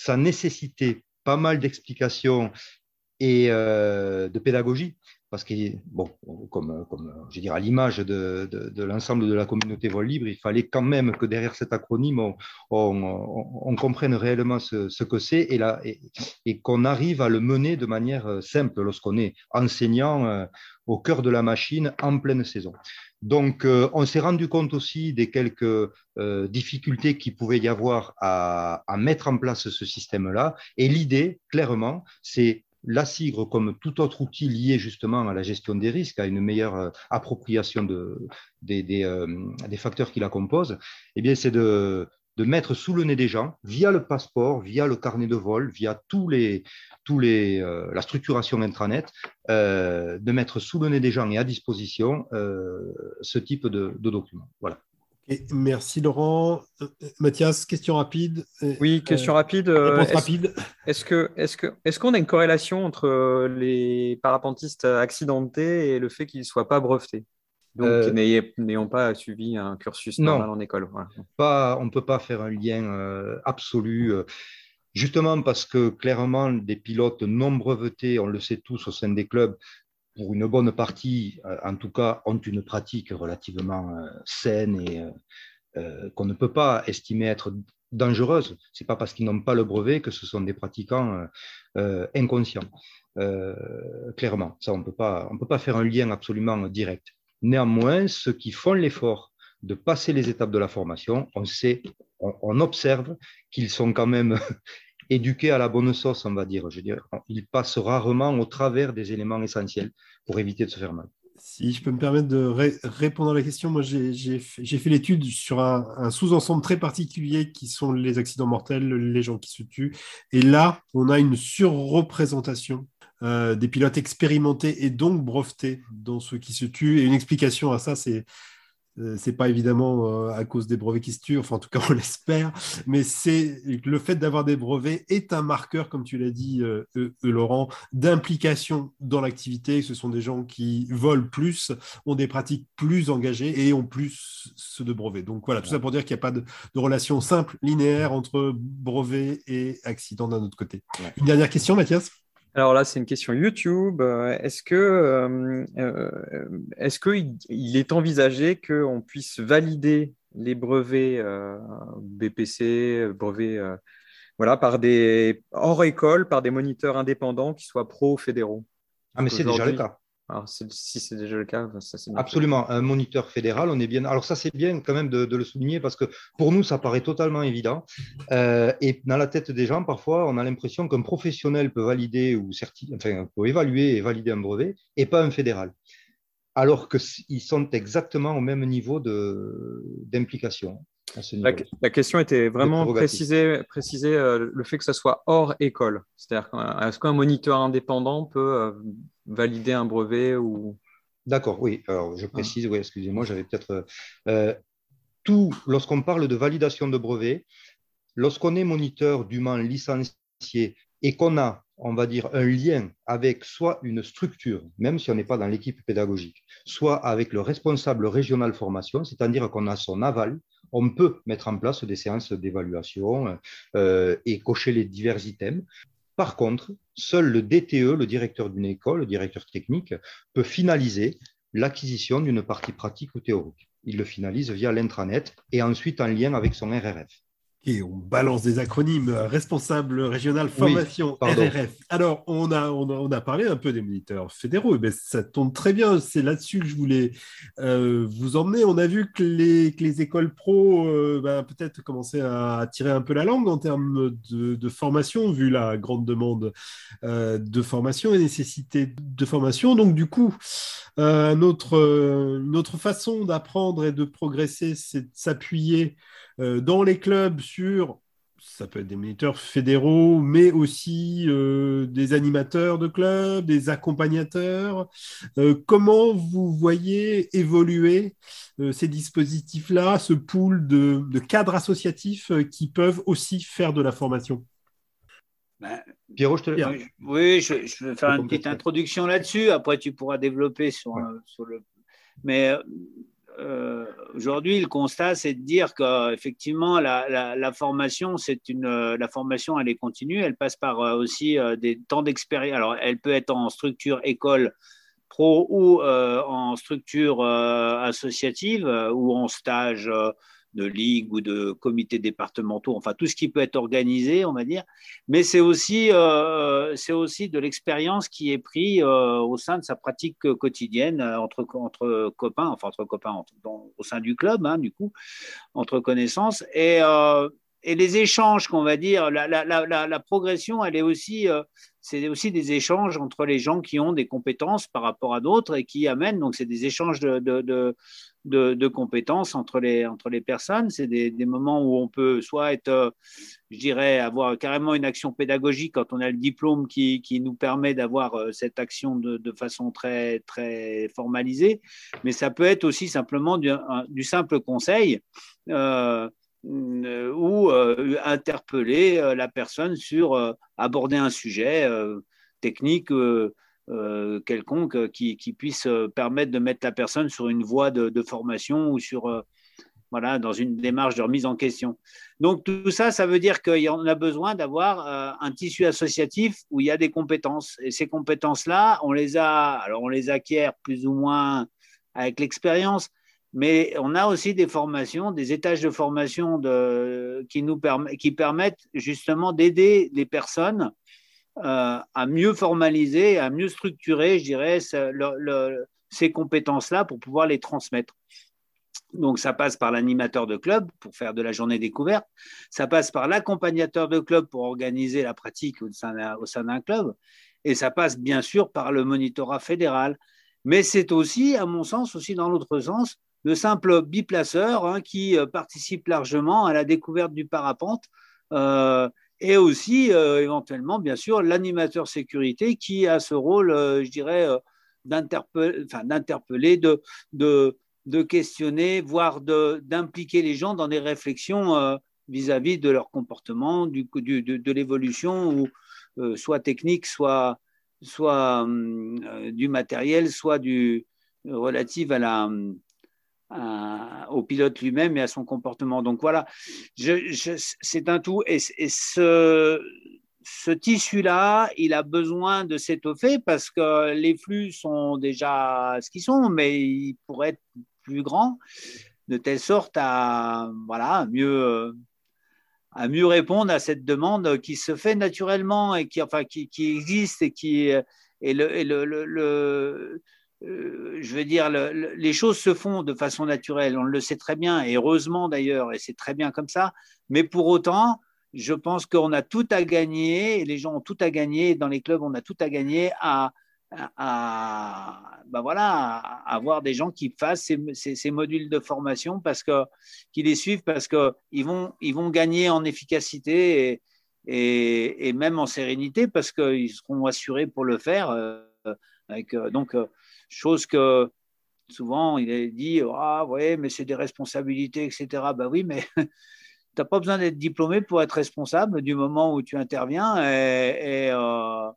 Speaker 4: ça nécessitait pas mal d'explications et euh, de pédagogie, parce que, comme, je à l'image de, l'ensemble de la communauté vol libre, il fallait quand même que derrière cet acronyme, on, comprenne réellement ce, ce que c'est et, et, et qu'on arrive à le mener de manière euh, simple lorsqu'on est enseignant euh, au cœur de la machine en pleine saison. Donc, euh, on s'est rendu compte aussi des quelques difficultés qu'il pouvait y avoir à, mettre en place ce système-là. Et l'idée, clairement, c'est la CIGRE, comme tout autre outil lié justement à la gestion des risques, à une meilleure euh, appropriation de, des, euh, des, facteurs qui la composent, eh bien, c'est de, de, mettre sous le nez des gens, via le passeport, via le carnet de vol, via tous les, tous les, euh, la structuration intranet, de mettre sous le nez des gens et à disposition ce type de, de documents. Voilà
Speaker 1: merci Laurent. Euh, Mathias, question rapide.
Speaker 2: Oui, question rapide.
Speaker 1: Euh, est rapide.
Speaker 2: Est-ce que est-ce que est-ce qu'on a une corrélation entre euh, les parapentistes accidentés et le fait qu'ils ne soient pas brevetés? Donc, n'ayant pas suivi un cursus normal en école.
Speaker 4: Pas, on ne peut pas faire un lien absolu. Justement parce que clairement, des pilotes non brevetés, on le sait tous au sein des clubs, pour une bonne partie, euh, en tout cas, ont une pratique relativement euh, saine et euh, qu'on ne peut pas estimer être dangereuse. Ce n'est pas parce qu'ils n'ont pas le brevet que ce sont des pratiquants inconscients. clairement, ça, on ne peut pas faire un lien absolument direct. Néanmoins, ceux qui font l'effort de passer les étapes de la formation, on sait, on observe qu'ils sont quand même éduqué à la bonne sauce, on va dire. Je dire, il passe rarement au travers des éléments essentiels pour éviter de se faire mal.
Speaker 1: Si je peux me permettre de répondre à la question, moi j'ai fait l'étude sur un, sous-ensemble très particulier qui sont les accidents mortels, les gens qui se tuent. Et là, on a une surreprésentation euh, des pilotes expérimentés et donc brevetés dans ceux qui se tuent. Et une explication à ça, c'est euh, c'est pas évidemment euh, à cause des brevets qui se tuent, enfin en tout cas on l'espère, mais c'est le fait d'avoir des brevets est un marqueur, comme tu l'as dit euh, Laurent, d'implication dans l'activité. Ce sont des gens qui volent plus, ont des pratiques plus engagées et ont plus ceux de brevets. Donc voilà, tout ça pour dire qu'il n'y a pas de, relation simple, linéaire entre brevet et accident d'un autre côté. Une dernière question, Mathias?
Speaker 2: Alors là, c'est une question YouTube. Euh, est-ce que euh, euh, est-ce qu'il il est envisagé qu'on puisse valider les brevets BPC, brevets voilà, par des hors école, par des moniteurs indépendants qui soient pro fédéraux?
Speaker 4: Ah, mais c'est déjà le cas.
Speaker 2: Alors, si c'est déjà le cas, ça c'est
Speaker 4: Absolument, un moniteur fédéral, on est bien. Alors, ça, c'est bien quand même de, le souligner parce que pour nous, ça paraît totalement évident. Euh, et dans la tête des gens, parfois, on a l'impression qu'un professionnel peut valider ou enfin, peut évaluer et valider un brevet et pas un fédéral. Alors qu'ils sont exactement au même niveau d'implication.
Speaker 2: La, question était vraiment préciser, préciser euh, le fait que ça soit hors école. C'est-à-dire, est-ce qu'un moniteur indépendant peut euh, valider un brevet ou?
Speaker 4: D'accord, oui. Alors, je précise, oui, excusez-moi, j'avais peut-être. Euh, tout, lorsqu'on parle de validation de brevet, lorsqu'on est moniteur dûment licencié et qu'on a, on va dire, un lien avec soit une structure, même si on n'est pas dans l'équipe pédagogique, soit avec le responsable régional formation, c'est-à-dire qu'on a son aval, on peut mettre en place des séances d'évaluation euh, et cocher les divers items. Par contre, seul le DTE, le directeur d'une école, le directeur technique, peut finaliser l'acquisition d'une partie pratique ou théorique. Il le finalise via l'intranet et ensuite en lien avec son RRF.
Speaker 1: Et on balance des acronymes. Responsable régional formation, RRF. Alors, on a, on a, parlé un peu des moniteurs fédéraux. Mais ça tombe très bien. C'est là-dessus que je voulais euh, vous emmener. On a vu que les, les écoles pro euh, ben, peut-être commençaient à tirer un peu la langue en termes de, formation, vu la grande demande euh, de formation et nécessité de formation. Donc, du coup, notre, notre façon d'apprendre et de progresser, c'est de s'appuyer dans les clubs sur ça peut être des moniteurs fédéraux, mais aussi euh, des animateurs de clubs, des accompagnateurs. Euh, comment vous voyez évoluer ces dispositifs-là, ce pool de, cadres associatifs qui peuvent aussi faire de la formation?
Speaker 3: Ben, Pierrot, je te laisse. Oui, je, je, vais faire une petite introduction là-dessus. Après, tu pourras développer sur, sur le. Mais euh, aujourd'hui, le constat, c'est de dire qu'effectivement, la, la, formation, c'est une, la formation, elle est continue. Elle passe par euh, aussi euh, des temps d'expérience. Alors, elle peut être en structure école pro ou en structure associative ou en stage de ligue ou de comités départementaux, enfin tout ce qui peut être organisé, on va dire. Mais c'est aussi, euh, aussi de l'expérience qui est prise euh, au sein de sa pratique quotidienne euh, entre, entre copains, enfin entre copains au sein du club, hein, du coup, entre connaissances. Et, et les échanges qu'on va dire, la, progression, elle est aussi, c'est aussi des échanges entre les gens qui ont des compétences par rapport à d'autres et qui amènent, donc c'est des échanges de, compétences entre les, personnes. C'est des, moments où on peut soit être, euh, je dirais, avoir carrément une action pédagogique quand on a le diplôme qui, nous permet d'avoir euh, cette action de, façon très, très formalisée, mais ça peut être aussi simplement du, simple conseil. Euh, ou interpeller la personne sur aborder un sujet technique euh, quelconque euh, qui, puisse euh, permettre de mettre la personne sur une voie de, formation ou sur voilà dans une démarche de remise en question. Donc tout ça, ça veut dire qu'on a besoin d'avoir un tissu associatif où il y a des compétences et ces compétences-là, on les a alors on les acquiert plus ou moins avec l'expérience, mais on a aussi des formations, des étages de formation de, qui nous qui permettent justement d'aider les personnes euh, à mieux formaliser, à mieux structurer, je dirais, ces compétences-là pour pouvoir les transmettre. Donc, ça passe par l'animateur de club pour faire de la journée découverte. Ça passe par l'accompagnateur de club pour organiser la pratique au sein d'un club. Et ça passe bien sûr par le monitorat fédéral. Mais c'est aussi, à mon sens, aussi dans l'autre sens, le simple biplaceur hein, qui euh, participe largement à la découverte du parapente euh, et aussi euh, éventuellement, bien sûr, l'animateur sécurité qui a ce rôle, je dirais, d'interpeller, de, de, de, questionner, voire d'impliquer les gens dans des réflexions vis-à-vis de leur comportement, du, de, de l'évolution, soit technique, soit, soit du matériel, soit du relative à la au pilote lui-même et à son comportement. Donc voilà, c'est un tout. Et, ce, tissu-là, il a besoin de s'étoffer parce que les flux sont déjà ce qu'ils sont, mais ils pourraient être plus grands, de telle sorte à voilà mieux à mieux répondre à cette demande qui se fait naturellement et qui enfin qui, qui existe et qui et le euh, je veux dire, les choses se font de façon naturelle, on le sait très bien, et heureusement d'ailleurs, et c'est très bien comme ça, mais pour autant, je pense qu'on a tout à gagner, les gens ont tout à gagner, dans les clubs, on a tout à gagner à, à, ben voilà, avoir des gens qui fassent ces, modules de formation, parce que, qui les suivent, parce qu'ils vont, ils vont gagner en efficacité et, même en sérénité, parce qu'ils seront assurés pour le faire. Euh, euh, donc, Chose que souvent, il est dit Ah, ouais, mais c'est des responsabilités, etc. Ben oui, mais tu n'as pas besoin d'être diplômé pour être responsable du moment où tu interviens. Et, euh,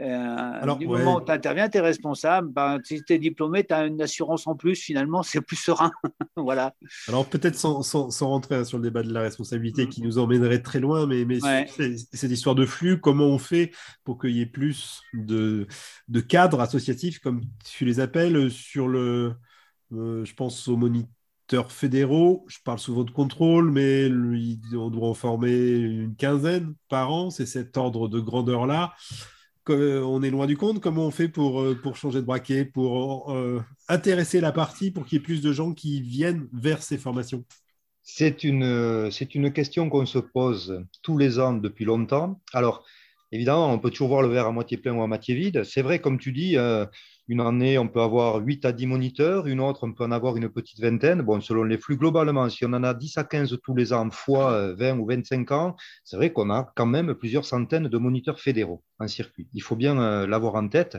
Speaker 3: Alors, du moment où tu interviens, tu es responsable. Ben, si tu es diplômé, tu as une assurance en plus, finalement, c'est plus serein. voilà.
Speaker 1: Alors, peut-être sans, sans, rentrer hein, sur le débat de la responsabilité mm. qui nous emmènerait très loin, mais, mais cette histoire de flux, comment on fait pour qu'il y ait plus de, de cadres associatifs, comme tu les appelles, sur le. Euh, je pense aux moniteurs fédéraux, je parle souvent de contrôle, mais on doit en former une quinzaine par an, c'est cet ordre de grandeur-là on est loin du compte. Comment on fait pour, euh, changer de braquet, pour euh, intéresser la partie, pour qu'il y ait plus de gens qui viennent vers ces formations?
Speaker 4: C'est une, une question qu'on se pose tous les ans depuis longtemps. Alors, évidemment, on peut toujours voir le verre à moitié plein ou à moitié vide. C'est vrai, comme tu dis, euh, une année, on peut avoir 8 à 10 moniteurs, une autre, on peut en avoir une petite vingtaine. Bon, selon les flux, globalement, si on en a 10 à 15 tous les ans, fois 20 ou 25 ans, c'est vrai qu'on a quand même plusieurs centaines de moniteurs fédéraux en circuit. Il faut bien euh, l'avoir en tête.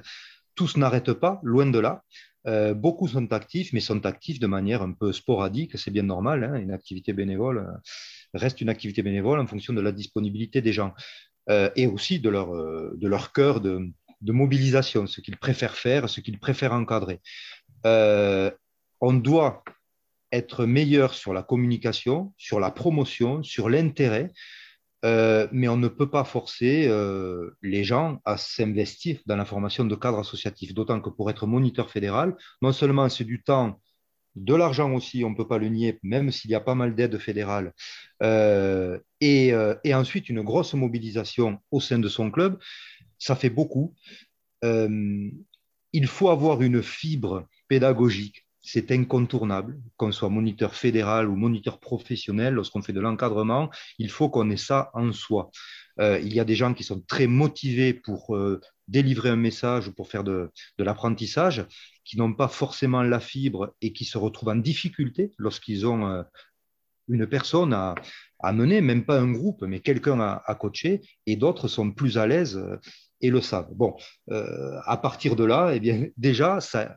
Speaker 4: Tous n'arrêtent pas, loin de là. Euh, beaucoup sont actifs, mais sont actifs de manière un peu sporadique. C'est bien normal. Hein. une activité bénévole euh, reste une activité bénévole en fonction de la disponibilité des gens et aussi de leur, de leur cœur de, de mobilisation, ce qu'ils préfèrent faire, ce qu'ils préfèrent encadrer. Euh, on doit être meilleur sur la communication, sur la promotion, sur l'intérêt. Euh, mais on ne peut pas forcer euh, les gens à s'investir dans la formation de cadre associatif. D'autant que pour être moniteur fédéral, non seulement c'est du temps, de l'argent aussi, on ne peut pas le nier, même s'il y a pas mal d'aides fédérales, euh, et, et, ensuite une grosse mobilisation au sein de son club, ça fait beaucoup. il faut avoir une fibre pédagogique c'est incontournable, qu'on soit moniteur fédéral ou moniteur professionnel, lorsqu'on fait de l'encadrement, il faut qu'on ait ça en soi. Euh, il y a des gens qui sont très motivés pour euh, délivrer un message ou pour faire de, l'apprentissage, qui n'ont pas forcément la fibre et qui se retrouvent en difficulté lorsqu'ils ont euh, une personne à, mener, même pas un groupe, mais quelqu'un à, coacher, et d'autres sont plus à l'aise et le savent. Bon, à partir de là, eh bien, déjà, ça,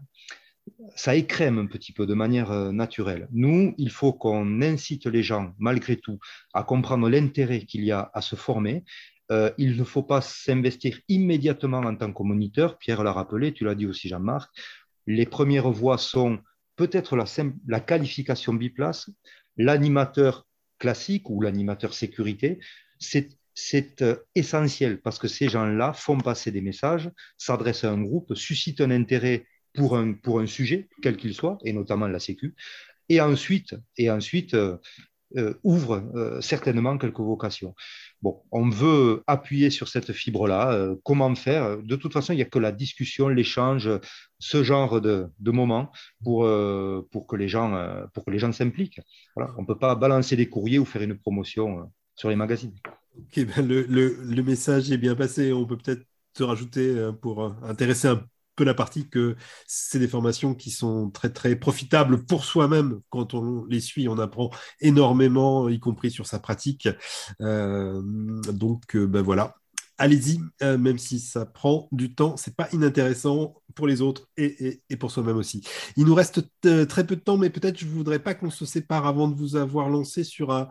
Speaker 4: ça écrème un petit peu de manière euh, naturelle. Nous, il faut qu'on incite les gens, malgré tout, à comprendre l'intérêt qu'il y a à se former. Euh, il ne faut pas s'investir immédiatement en tant que moniteur. Pierre l'a rappelé, tu l'as dit aussi Jean-Marc. Les premières voies sont peut-être la, qualification biplace, l'animateur classique ou l'animateur sécurité. C'est euh, essentiel parce que ces gens-là font passer des messages, s'adressent à un groupe, suscitent un intérêt pour un, sujet, quel qu'il soit, et notamment la Sécu, et ensuite, et euh, euh, ouvre euh, certainement quelques vocations. Bon, on veut appuyer sur cette fibre-là. comment faire? De toute façon, il n'y a que la discussion, l'échange, ce genre de, de moments pour, pour que les gens, s'impliquent. On ne peut pas balancer des courriers ou faire une promotion sur les magazines.
Speaker 1: Ben le, message est bien passé. On peut peut-être te rajouter pour intéresser un peu la partie que c'est des formations qui sont très très profitables pour soi-même quand on les suit, on apprend énormément, y compris sur sa pratique. Euh, donc euh, ben voilà, allez-y, euh, même si ça prend du temps, c'est pas inintéressant pour les autres et, et, pour soi-même aussi. Il nous reste très peu de temps, mais peut-être je voudrais pas qu'on se sépare avant de vous avoir lancé sur un,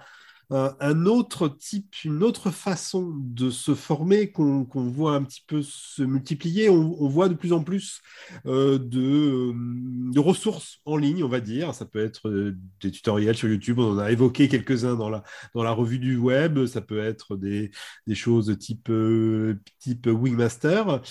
Speaker 1: un autre type, une autre façon de se former qu'on voit un petit peu se multiplier. On, voit de plus en plus euh, de, ressources en ligne, on va dire. Ça peut être euh, des tutoriels sur YouTube, on en a évoqué quelques-uns dans la, dans la revue du web. Ça peut être des, choses type, euh, type Wingmaster.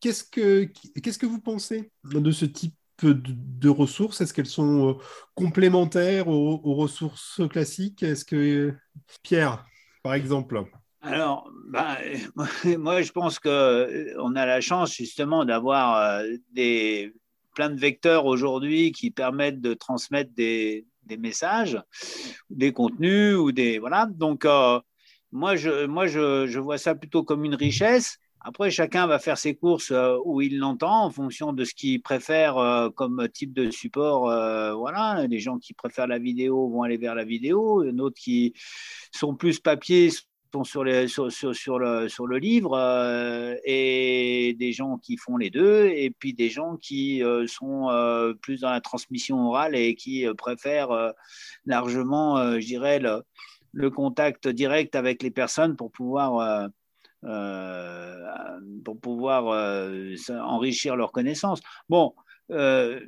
Speaker 1: Qu'est-ce que Qu'est-ce que vous pensez de ce type de, ressources? Est-ce qu'elles sont euh, complémentaires aux, ressources classiques? Est-ce que Pierre, par exemple?
Speaker 3: Alors, bah, moi, je pense qu'on euh, a la chance justement d'avoir euh, des, plein de vecteurs aujourd'hui qui permettent de transmettre des, messages, des contenus ou des voilà. Donc, moi, je, moi je, vois ça plutôt comme une richesse. Après, chacun va faire ses courses euh, où il l'entend en fonction de ce qu'il préfère euh, comme type de support. Euh, voilà, les gens qui préfèrent la vidéo vont aller vers la vidéo, d'autres qui sont plus papier sont sur, sur, sur, le, sur le livre, et des gens qui font les deux, et puis des gens qui sont plus dans la transmission orale et qui préfèrent largement, je dirais, le, contact direct avec les personnes pour pouvoir pour pouvoir euh, enrichir leurs connaissances. Bon, euh,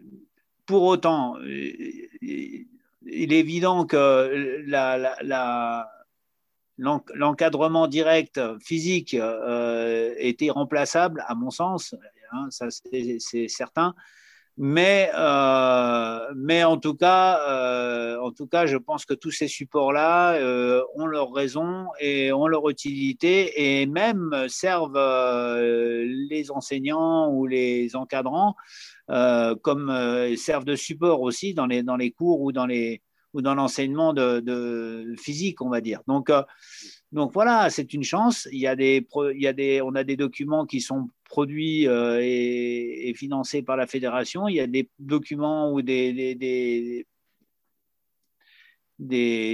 Speaker 3: pour autant, il est évident que l'encadrement direct physique est irremplaçable, à mon sens, hein, ça c'est certain. Mais, euh, mais en, tout cas, euh, en tout cas, je pense que tous ces supports-là euh, ont leur raison et ont leur utilité et même servent les enseignants ou les encadrants comme servent de support aussi dans les, dans les cours ou dans les ou dans l'enseignement de, physique, on va dire. Donc, donc voilà, c'est une chance. Il y, a des, il y a des, on a des documents qui sont produit euh, et, financé par la fédération. Il y a des documents ou des,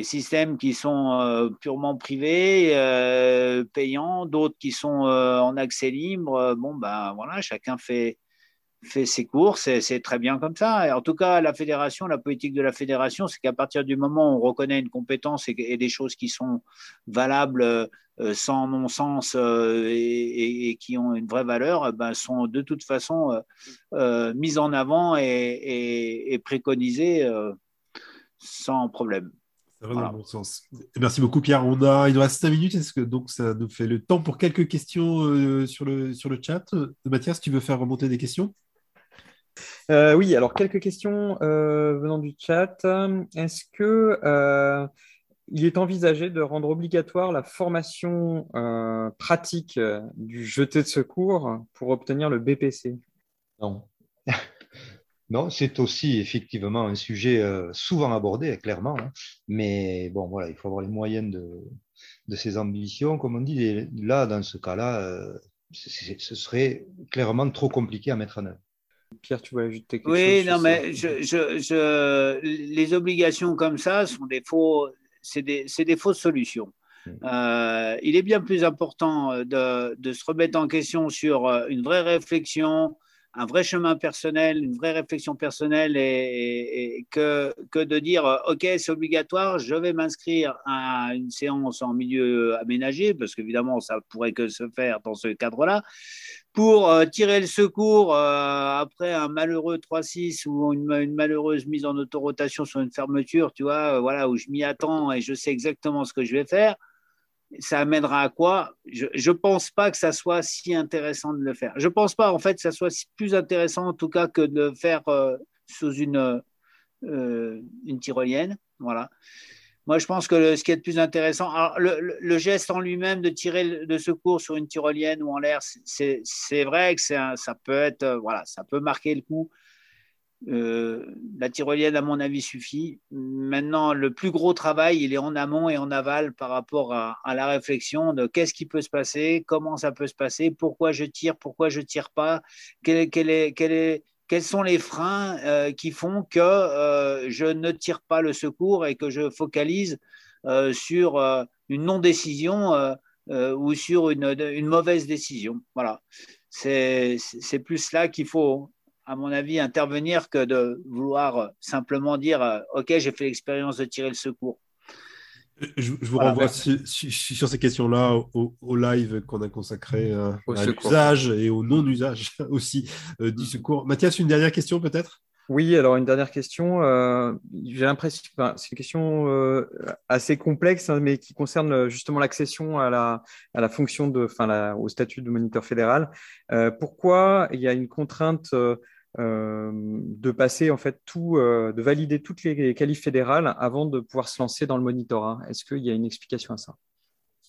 Speaker 3: systèmes qui sont euh, purement privés, euh, payants, d'autres qui sont en accès libre. Bon, ben voilà, chacun fait, fait ses courses, c'est très bien comme ça. en tout cas, la fédération, la politique de la fédération, c'est qu'à partir du moment où on reconnaît une compétence et, des choses qui sont valables euh, sans non-sens euh, et, qui ont une vraie valeur, eh ben, sont de toute façon euh, mises en avant et, préconisées sans problème.
Speaker 1: Ça va dans le bon sens. Merci beaucoup, Pierre. On a, il nous reste 5 minutes. Est-ce que donc ça nous fait le temps pour quelques questions sur, le, sur le chat? Mathias, tu veux faire remonter des questions?
Speaker 2: Euh, Oui, alors quelques questions euh, venant du chat. Est-ce que il est envisagé de rendre obligatoire la formation pratique du jeté de secours pour obtenir le BPC
Speaker 4: Non. Non, c'est aussi effectivement un sujet euh, souvent abordé, clairement. Hein. Mais bon, voilà, il faut avoir les moyens de, de ses ambitions. Comme on dit, là, dans ce cas-là, euh, ce serait clairement trop compliqué à mettre en œuvre.
Speaker 2: Pierre, tu voulais ajouter quelque
Speaker 3: chose
Speaker 2: Oui,
Speaker 3: non, mais je, je, les obligations comme ça sont des faux, c'est des, des, fausses solutions. Mm. Euh, il est bien plus important de, de, se remettre en question sur une vraie réflexion, un vrai chemin personnel, une vraie réflexion personnelle et, que, que, de dire OK, c'est obligatoire, je vais m'inscrire à une séance en milieu aménagé, parce qu'évidemment, ça pourrait que se faire dans ce cadre-là, pour euh, tirer le secours euh, après un malheureux 3-6 ou une, malheureuse mise en autorotation sur une fermeture, tu vois, voilà, où je m'y attends et je sais exactement ce que je vais faire ça amènera à quoi? Je ne pense pas que ça soit si intéressant de le faire. Je ne pense pas, en fait, que ça soit plus intéressant, en tout cas, que de le faire euh, sous une, euh, une tyrolienne. Voilà. Moi, je pense que ce qui est le plus intéressant, le, geste en lui-même de tirer de secours sur une tyrolienne ou en l'air, c'est vrai que ça peut être, euh, voilà, ça peut marquer le coup. Euh, la tyrolienne, à mon avis, suffit. Maintenant, le plus gros travail, il est en amont et en aval par rapport à, la réflexion de qu'est-ce qui peut se passer, comment ça peut se passer, pourquoi je tire, pourquoi je tire pas, quel est, quels sont les freins euh, qui font que euh, je ne tire pas le secours et que je focalise sur une non-décision ou sur une, mauvaise décision. Voilà. C'est plus là qu'il faut à mon avis, intervenir que de vouloir simplement dire euh, OK, j'ai fait l'expérience de tirer le secours.
Speaker 1: Je, vous renvoie sur, ces questions-là au, live qu'on a consacré euh, à l'usage et au non-usage aussi euh, du secours. Mathias, une dernière question peut-être?
Speaker 2: Oui, alors une dernière question. J'ai l'impression, c'est une question assez complexe, hein, mais qui concerne justement l'accession à la, à la fonction de, enfin, au statut de moniteur fédéral. pourquoi il y a une contrainte euh, de passer en fait tout, euh, de valider toutes les qualifs fédérales avant de pouvoir se lancer dans le monitorat. Est-ce qu'il y a une explication à ça?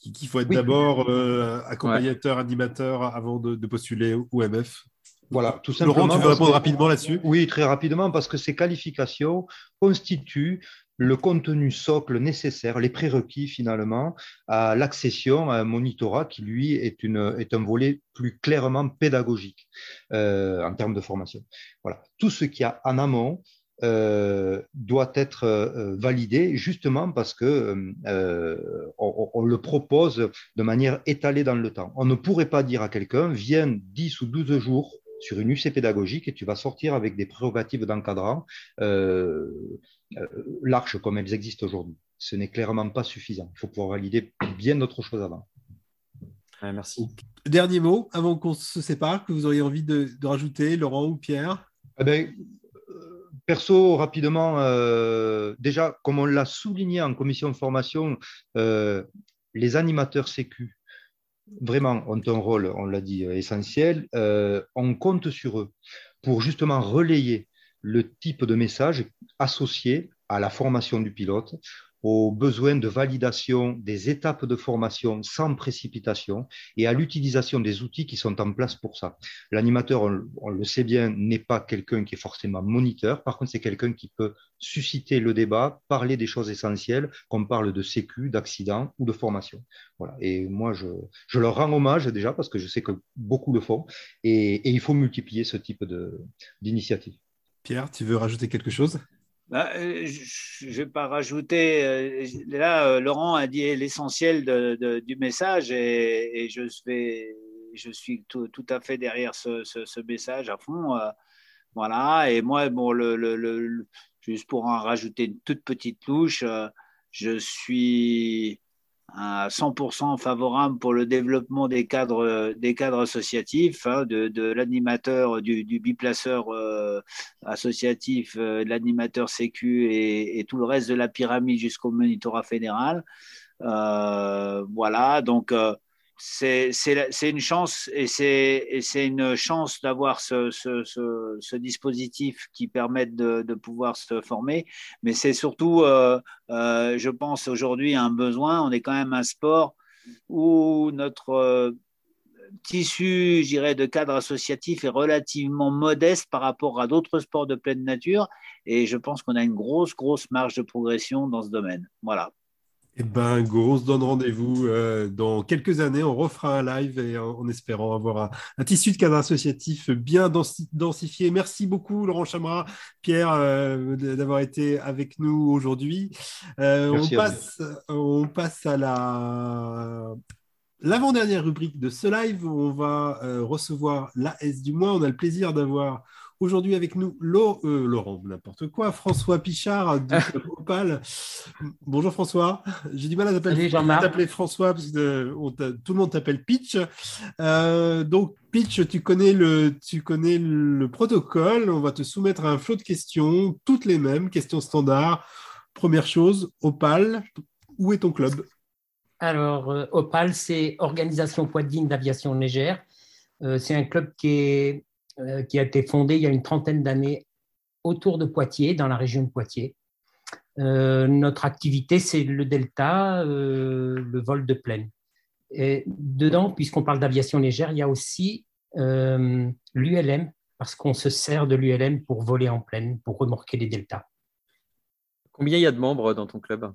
Speaker 1: Qu'il faut être d'abord euh, accompagnateur, animateur avant de, postuler au MF
Speaker 4: voilà, tout simplement.
Speaker 1: Laurent, tu veux répondre rapidement là-dessus?
Speaker 4: Oui, très rapidement, parce que ces qualifications constituent le contenu socle nécessaire, les prérequis finalement à l'accession à un monitorat qui, lui, est, un volet plus clairement pédagogique euh, en termes de formation. Voilà. Tout ce qui a en amont euh, doit être euh, validé justement parce que on, on, le propose de manière étalée dans le temps. On ne pourrait pas dire à quelqu'un viens 10 ou 12 jours sur une UC pédagogique et tu vas sortir avec des prérogatives d'encadrant euh, euh, larges comme elles existent aujourd'hui. Ce n'est clairement pas suffisant. Il faut pouvoir valider bien d'autres choses avant.
Speaker 2: merci.
Speaker 1: Dernier mot avant qu'on se sépare, que vous auriez envie de, rajouter, Laurent ou Pierre?
Speaker 4: Eh ben, euh, Perso, rapidement, déjà, comme on l'a souligné en commission de formation, les animateurs sécu vraiment ont un rôle, on l'a dit, euh, essentiel. Euh, on compte sur eux pour justement relayer le type de message associé à la formation du pilote, aux besoins de validation des étapes de formation sans précipitation et à l'utilisation des outils qui sont en place pour ça. L'animateur, on, le sait bien, n'est pas quelqu'un qui est forcément moniteur. Par contre, c'est quelqu'un qui peut susciter le débat, parler des choses essentielles, qu'on parle de sécu, d'accident ou de formation. Voilà. Et moi, je, leur rends hommage déjà parce que je sais que beaucoup le font et, il faut multiplier ce type d'initiative.
Speaker 1: Pierre, tu veux rajouter quelque chose?
Speaker 3: Je ne vais pas rajouter. Euh, là, euh, Laurent a dit l'essentiel du message et, je, suis tout, à fait derrière ce, message à fond. Voilà. Et moi, bon, juste pour en rajouter une toute petite touche, je suis à 100% favorable pour le développement des cadres, des cadres associatifs, hein, de, de l'animateur, du, biplaceur euh, associatif, euh, l'animateur sécu et, tout le reste de la pyramide jusqu'au monitorat fédéral. Euh, voilà, donc c'est une chance et c'est une chance d'avoir ce, ce, dispositif qui permet de, de, pouvoir se former. Mais c'est surtout, euh, euh, je pense aujourd'hui, un besoin. On est quand même un sport où notre euh, tissu, je dirais, de cadre associatif est relativement modeste par rapport à d'autres sports de pleine nature. Et je pense qu'on a une grosse, grosse marge de progression dans ce domaine. Voilà.
Speaker 1: Eh ben, Go, on se donne rendez-vous euh, dans quelques années. On refera un live et en, en espérant avoir un, un, tissu de cadre associatif bien densifié. Merci beaucoup, Laurent Chamra, Pierre, euh, d'avoir été avec nous aujourd'hui. Euh, on, passe, on passe à la l'avant-dernière rubrique de ce live. Où on va recevoir l'AS du mois. On a le plaisir d'avoir Aujourd'hui avec nous euh, Laurent, n'importe quoi, François Pichard de Opal. Bonjour François, j'ai du mal à t'appeler François parce que on tout le monde t'appelle Pitch. Euh, donc Pitch, tu connais, le, tu connais le protocole, on va te soumettre un flot de questions, toutes les mêmes, questions standards. Première chose, Opal, où est ton club?
Speaker 5: Alors euh, Opal, c'est Organisation Poitvine d'Aviation Légère. Euh, c'est un club qui est euh, qui a été fondée il y a une trentaine d'années autour de Poitiers, dans la région de Poitiers. Euh, notre activité, c'est le delta, euh, le vol de plaine. Et dedans, puisqu'on parle d'aviation légère, il y a aussi l'ULM, parce qu'on se sert de l'ULM pour voler en plaine, pour remorquer les deltas.
Speaker 2: Combien il y a de membres dans ton club?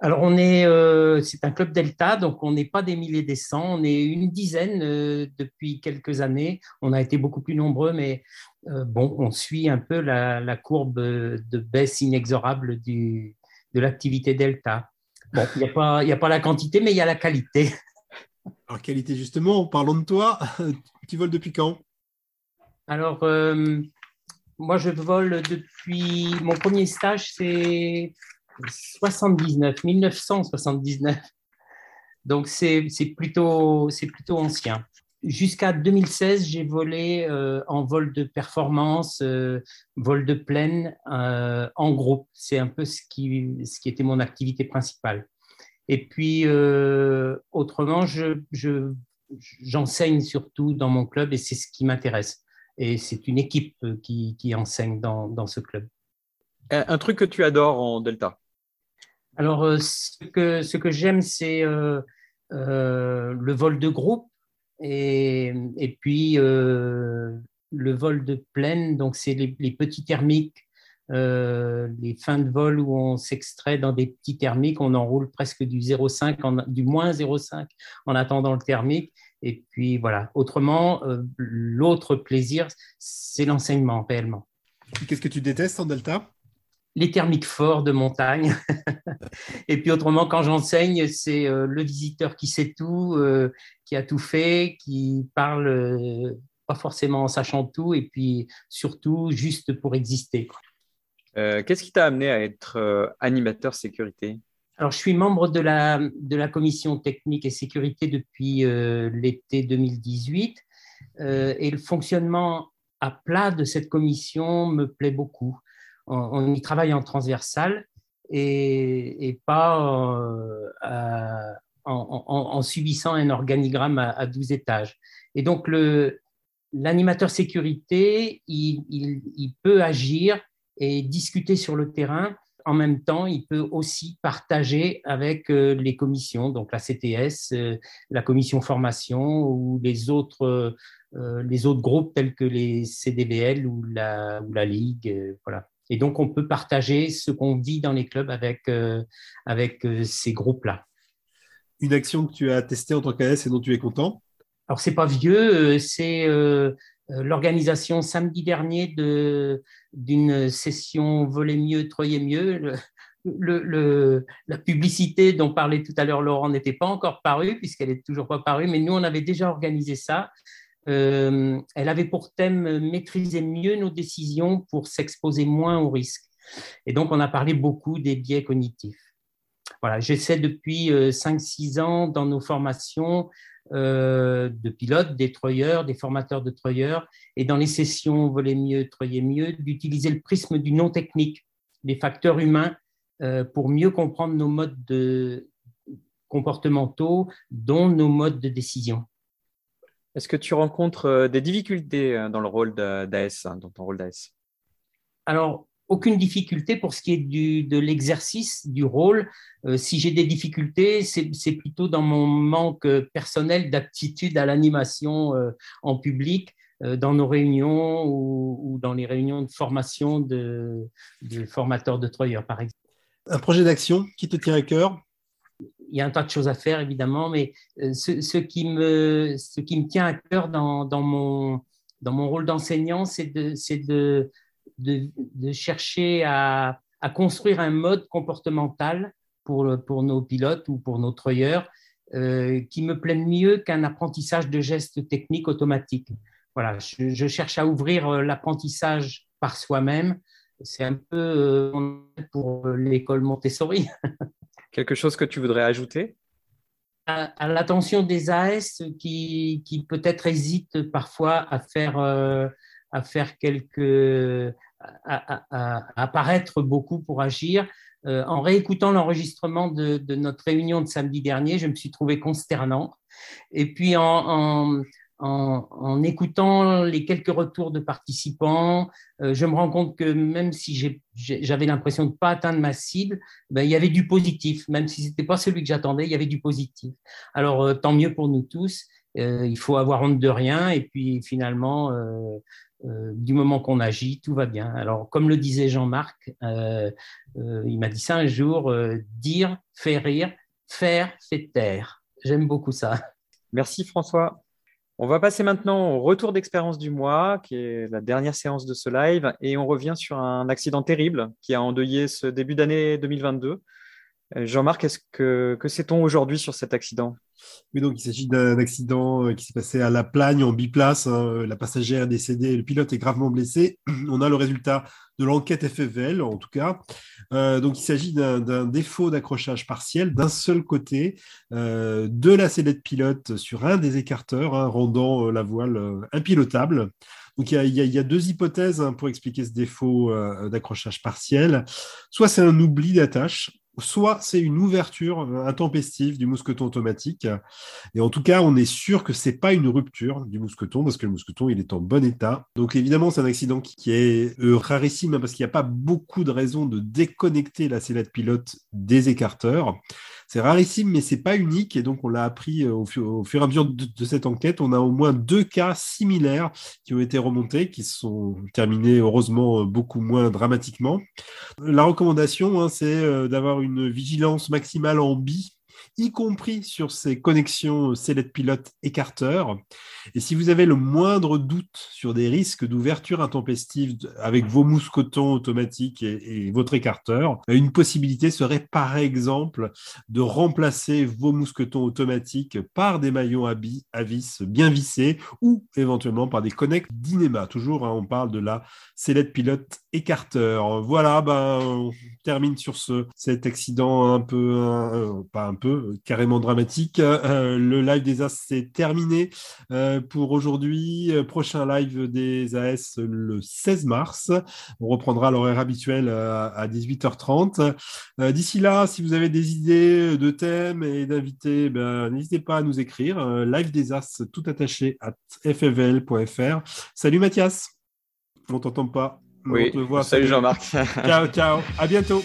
Speaker 5: Alors, on est, euh, c'est un club Delta, donc on n'est pas des milliers des cents, on est une dizaine euh, depuis quelques années. On a été beaucoup plus nombreux, mais euh, bon, on suit un peu la, la courbe de baisse inexorable du, de l'activité Delta. Bon, il n'y a, pas, a pas la quantité, mais il y a la qualité.
Speaker 1: Alors, qualité, justement, parlons de toi. tu voles depuis quand?
Speaker 5: Alors, moi, je vole depuis. Mon premier stage, c'est 79, 1979. Donc c'est plutôt, plutôt ancien. Jusqu'à 2016, j'ai volé euh, en vol de performance, euh, vol de plaine euh, en groupe. C'est un peu ce qui, ce qui était mon activité principale. Et puis, autrement, j'enseigne je, surtout dans mon club et c'est ce qui m'intéresse. Et c'est une équipe qui, qui enseigne dans, dans, ce club.
Speaker 2: Un truc que tu adores en Delta?
Speaker 5: Alors, euh, ce que, j'aime, c'est euh, euh, le vol de groupe et, puis le vol de plaine. Donc, c'est les, les, petits thermiques, les fins de vol où on s'extrait dans des petits thermiques. On enroule presque du 0,5, du moins 0,5 en attendant le thermique. Et puis voilà. Autrement, l'autre plaisir, c'est l'enseignement réellement.
Speaker 1: Qu'est-ce que tu détestes en Delta?
Speaker 5: Les thermiques forts de montagne. et puis autrement, quand j'enseigne, c'est euh, le visiteur qui sait tout, euh, qui a tout fait, qui parle euh, pas forcément en sachant tout, et puis surtout juste pour exister.
Speaker 2: Qu'est-ce qui t'a amené à être animateur sécurité?
Speaker 5: Alors, je suis membre de la, de la commission technique et sécurité depuis l'été 2018 et le fonctionnement à plat de cette commission me plaît beaucoup on, y travaille en transversal et, pas euh, en, subissant un organigramme à, 12 étages. Et donc, l'animateur sécurité, il, peut agir et discuter sur le terrain. En même temps, il peut aussi partager avec euh, les commissions, donc la CTS, euh, la commission formation ou les autres, les autres groupes tels que les CDVL ou la, ou la Ligue. voilà. Et donc, on peut partager ce qu'on vit dans les clubs avec, euh, avec euh, ces groupes-là.
Speaker 1: Une action que tu as testée en tant qu'AS et dont tu es content?
Speaker 5: Alors, c'est pas vieux, euh, c'est l'organisation samedi dernier d'une session Voler mieux, Troyer mieux. Le, le, la publicité dont parlait tout à l'heure Laurent n'était pas encore parue, puisqu'elle n'est toujours pas parue, mais nous, on avait déjà organisé ça. Euh, elle avait pour thème maîtriser mieux nos décisions pour s'exposer moins aux risques. Et donc, on a parlé beaucoup des biais cognitifs. voilà, j'essaie depuis 5-6 ans dans nos formations de pilotes, des treuilleurs, des formateurs de treuilleurs, et dans les sessions voler mieux, treuiller mieux, d'utiliser le prisme du non technique, des facteurs humains, pour mieux comprendre nos modes de, comportementaux, dont nos modes de décision.
Speaker 2: Est-ce que tu rencontres euh, des difficultés euh, dans le rôle d'AS, hein, dans ton rôle d'AS
Speaker 5: Alors, aucune difficulté pour ce qui est du, de l'exercice du rôle. Euh, si j'ai des difficultés, c'est plutôt dans mon manque personnel d'aptitude à l'animation en public, dans nos réunions ou, dans les réunions de formation de, de formateurs de treuilleurs, par exemple.
Speaker 1: Un projet d'action qui te tient à cœur?
Speaker 5: Il y a un tas de choses à faire, évidemment, mais euh, ce, qui, me, ce qui me tient à cœur dans, dans mon, dans mon rôle d'enseignant, c'est de, de, de, de, chercher à, à, construire un mode comportemental pour, pour nos pilotes ou pour nos treuilleurs euh, qui me plaît mieux qu'un apprentissage de gestes techniques automatiques. Voilà, je, cherche à ouvrir euh, l'apprentissage par soi-même. C'est un peu pour l'école Montessori.
Speaker 2: Quelque chose que tu voudrais ajouter?
Speaker 5: À, l'attention des AS qui, qui peut-être hésitent parfois à faire, euh, à faire quelques. À, apparaître beaucoup pour agir. Euh, en réécoutant l'enregistrement de, notre réunion de samedi dernier, je me suis trouvé consternant. Et puis en, en, écoutant les quelques retours de participants, euh, je me rends compte que même si j'avais l'impression de ne pas atteindre ma cible, ben, il y avait du positif. Même si ce n'était pas celui que j'attendais, il y avait du positif. Alors, euh, tant mieux pour nous tous. Euh, il faut avoir honte de rien. Et puis, finalement, du moment qu'on agit, tout va bien. Alors, comme le disait Jean-Marc, il m'a dit ça un jour, dire fait rire, faire fait taire. J'aime beaucoup ça.
Speaker 2: Merci François. On va passer maintenant au retour d'expérience du mois, qui est la dernière séance de ce live, et on revient sur un accident terrible qui a endeuillé ce début d'année 2022. Euh, Jean-Marc, est-ce que, sait-on aujourd'hui sur cet accident?
Speaker 1: Oui, donc il s'agit d'un accident euh, qui s'est passé à La Plagne en biplace. Hein. La passagère est décédée le pilote est gravement blessé. On a le résultat de l'enquête FFL, en tout cas. Euh, donc il s'agit d'un défaut d'accrochage partiel d'un seul côté de la sellette pilote sur un des écarteurs, hein, rendant la voile impilotable. Il y, a, deux hypothèses hein, pour expliquer ce défaut d'accrochage partiel. Soit c'est un oubli d'attache, soit c'est une ouverture intempestive du mousqueton automatique. Et en tout cas, on est sûr que c'est pas une rupture du mousqueton parce que le mousqueton, il est en bon état. Donc évidemment, c'est un accident qui, est euh, rarissime hein, parce qu'il n'y a pas beaucoup de raisons de déconnecter la sellette pilote des écarteurs. C'est rarissime, mais c'est pas unique. Et donc, on l'a appris euh, au, fur et à mesure de, cette enquête. On a au moins deux cas similaires qui ont été remontés, qui sont terminés heureusement euh, beaucoup moins dramatiquement. La recommandation, hein, c'est euh, d'avoir une vigilance maximale en bi y compris sur ces connexions Select pilote écarteur. Et si vous avez le moindre doute sur des risques d'ouverture intempestive avec vos mousquetons automatiques et, votre écarteur, une possibilité serait par exemple de remplacer vos mousquetons automatiques par des maillons à, vis bien vissés ou éventuellement par des connects d'Inema. Toujours, hein, on parle de la Select pilote Voilà, ben, on termine sur ce, cet accident un peu, euh, pas un peu, carrément dramatique. Euh, le live des As, c'est terminé euh, pour aujourd'hui. Prochain live des AS le 16 mars. On reprendra l'horaire habituel à 18h30. D'ici là, si vous avez des idées de thèmes et d'invités, ben, n'hésitez pas à nous écrire. live des As, tout attaché à ffvl.fr. Salut Mathias. On t'entend pas.
Speaker 2: Oui. On te voit. Salut Jean-Marc.
Speaker 1: ciao, ciao. À bientôt.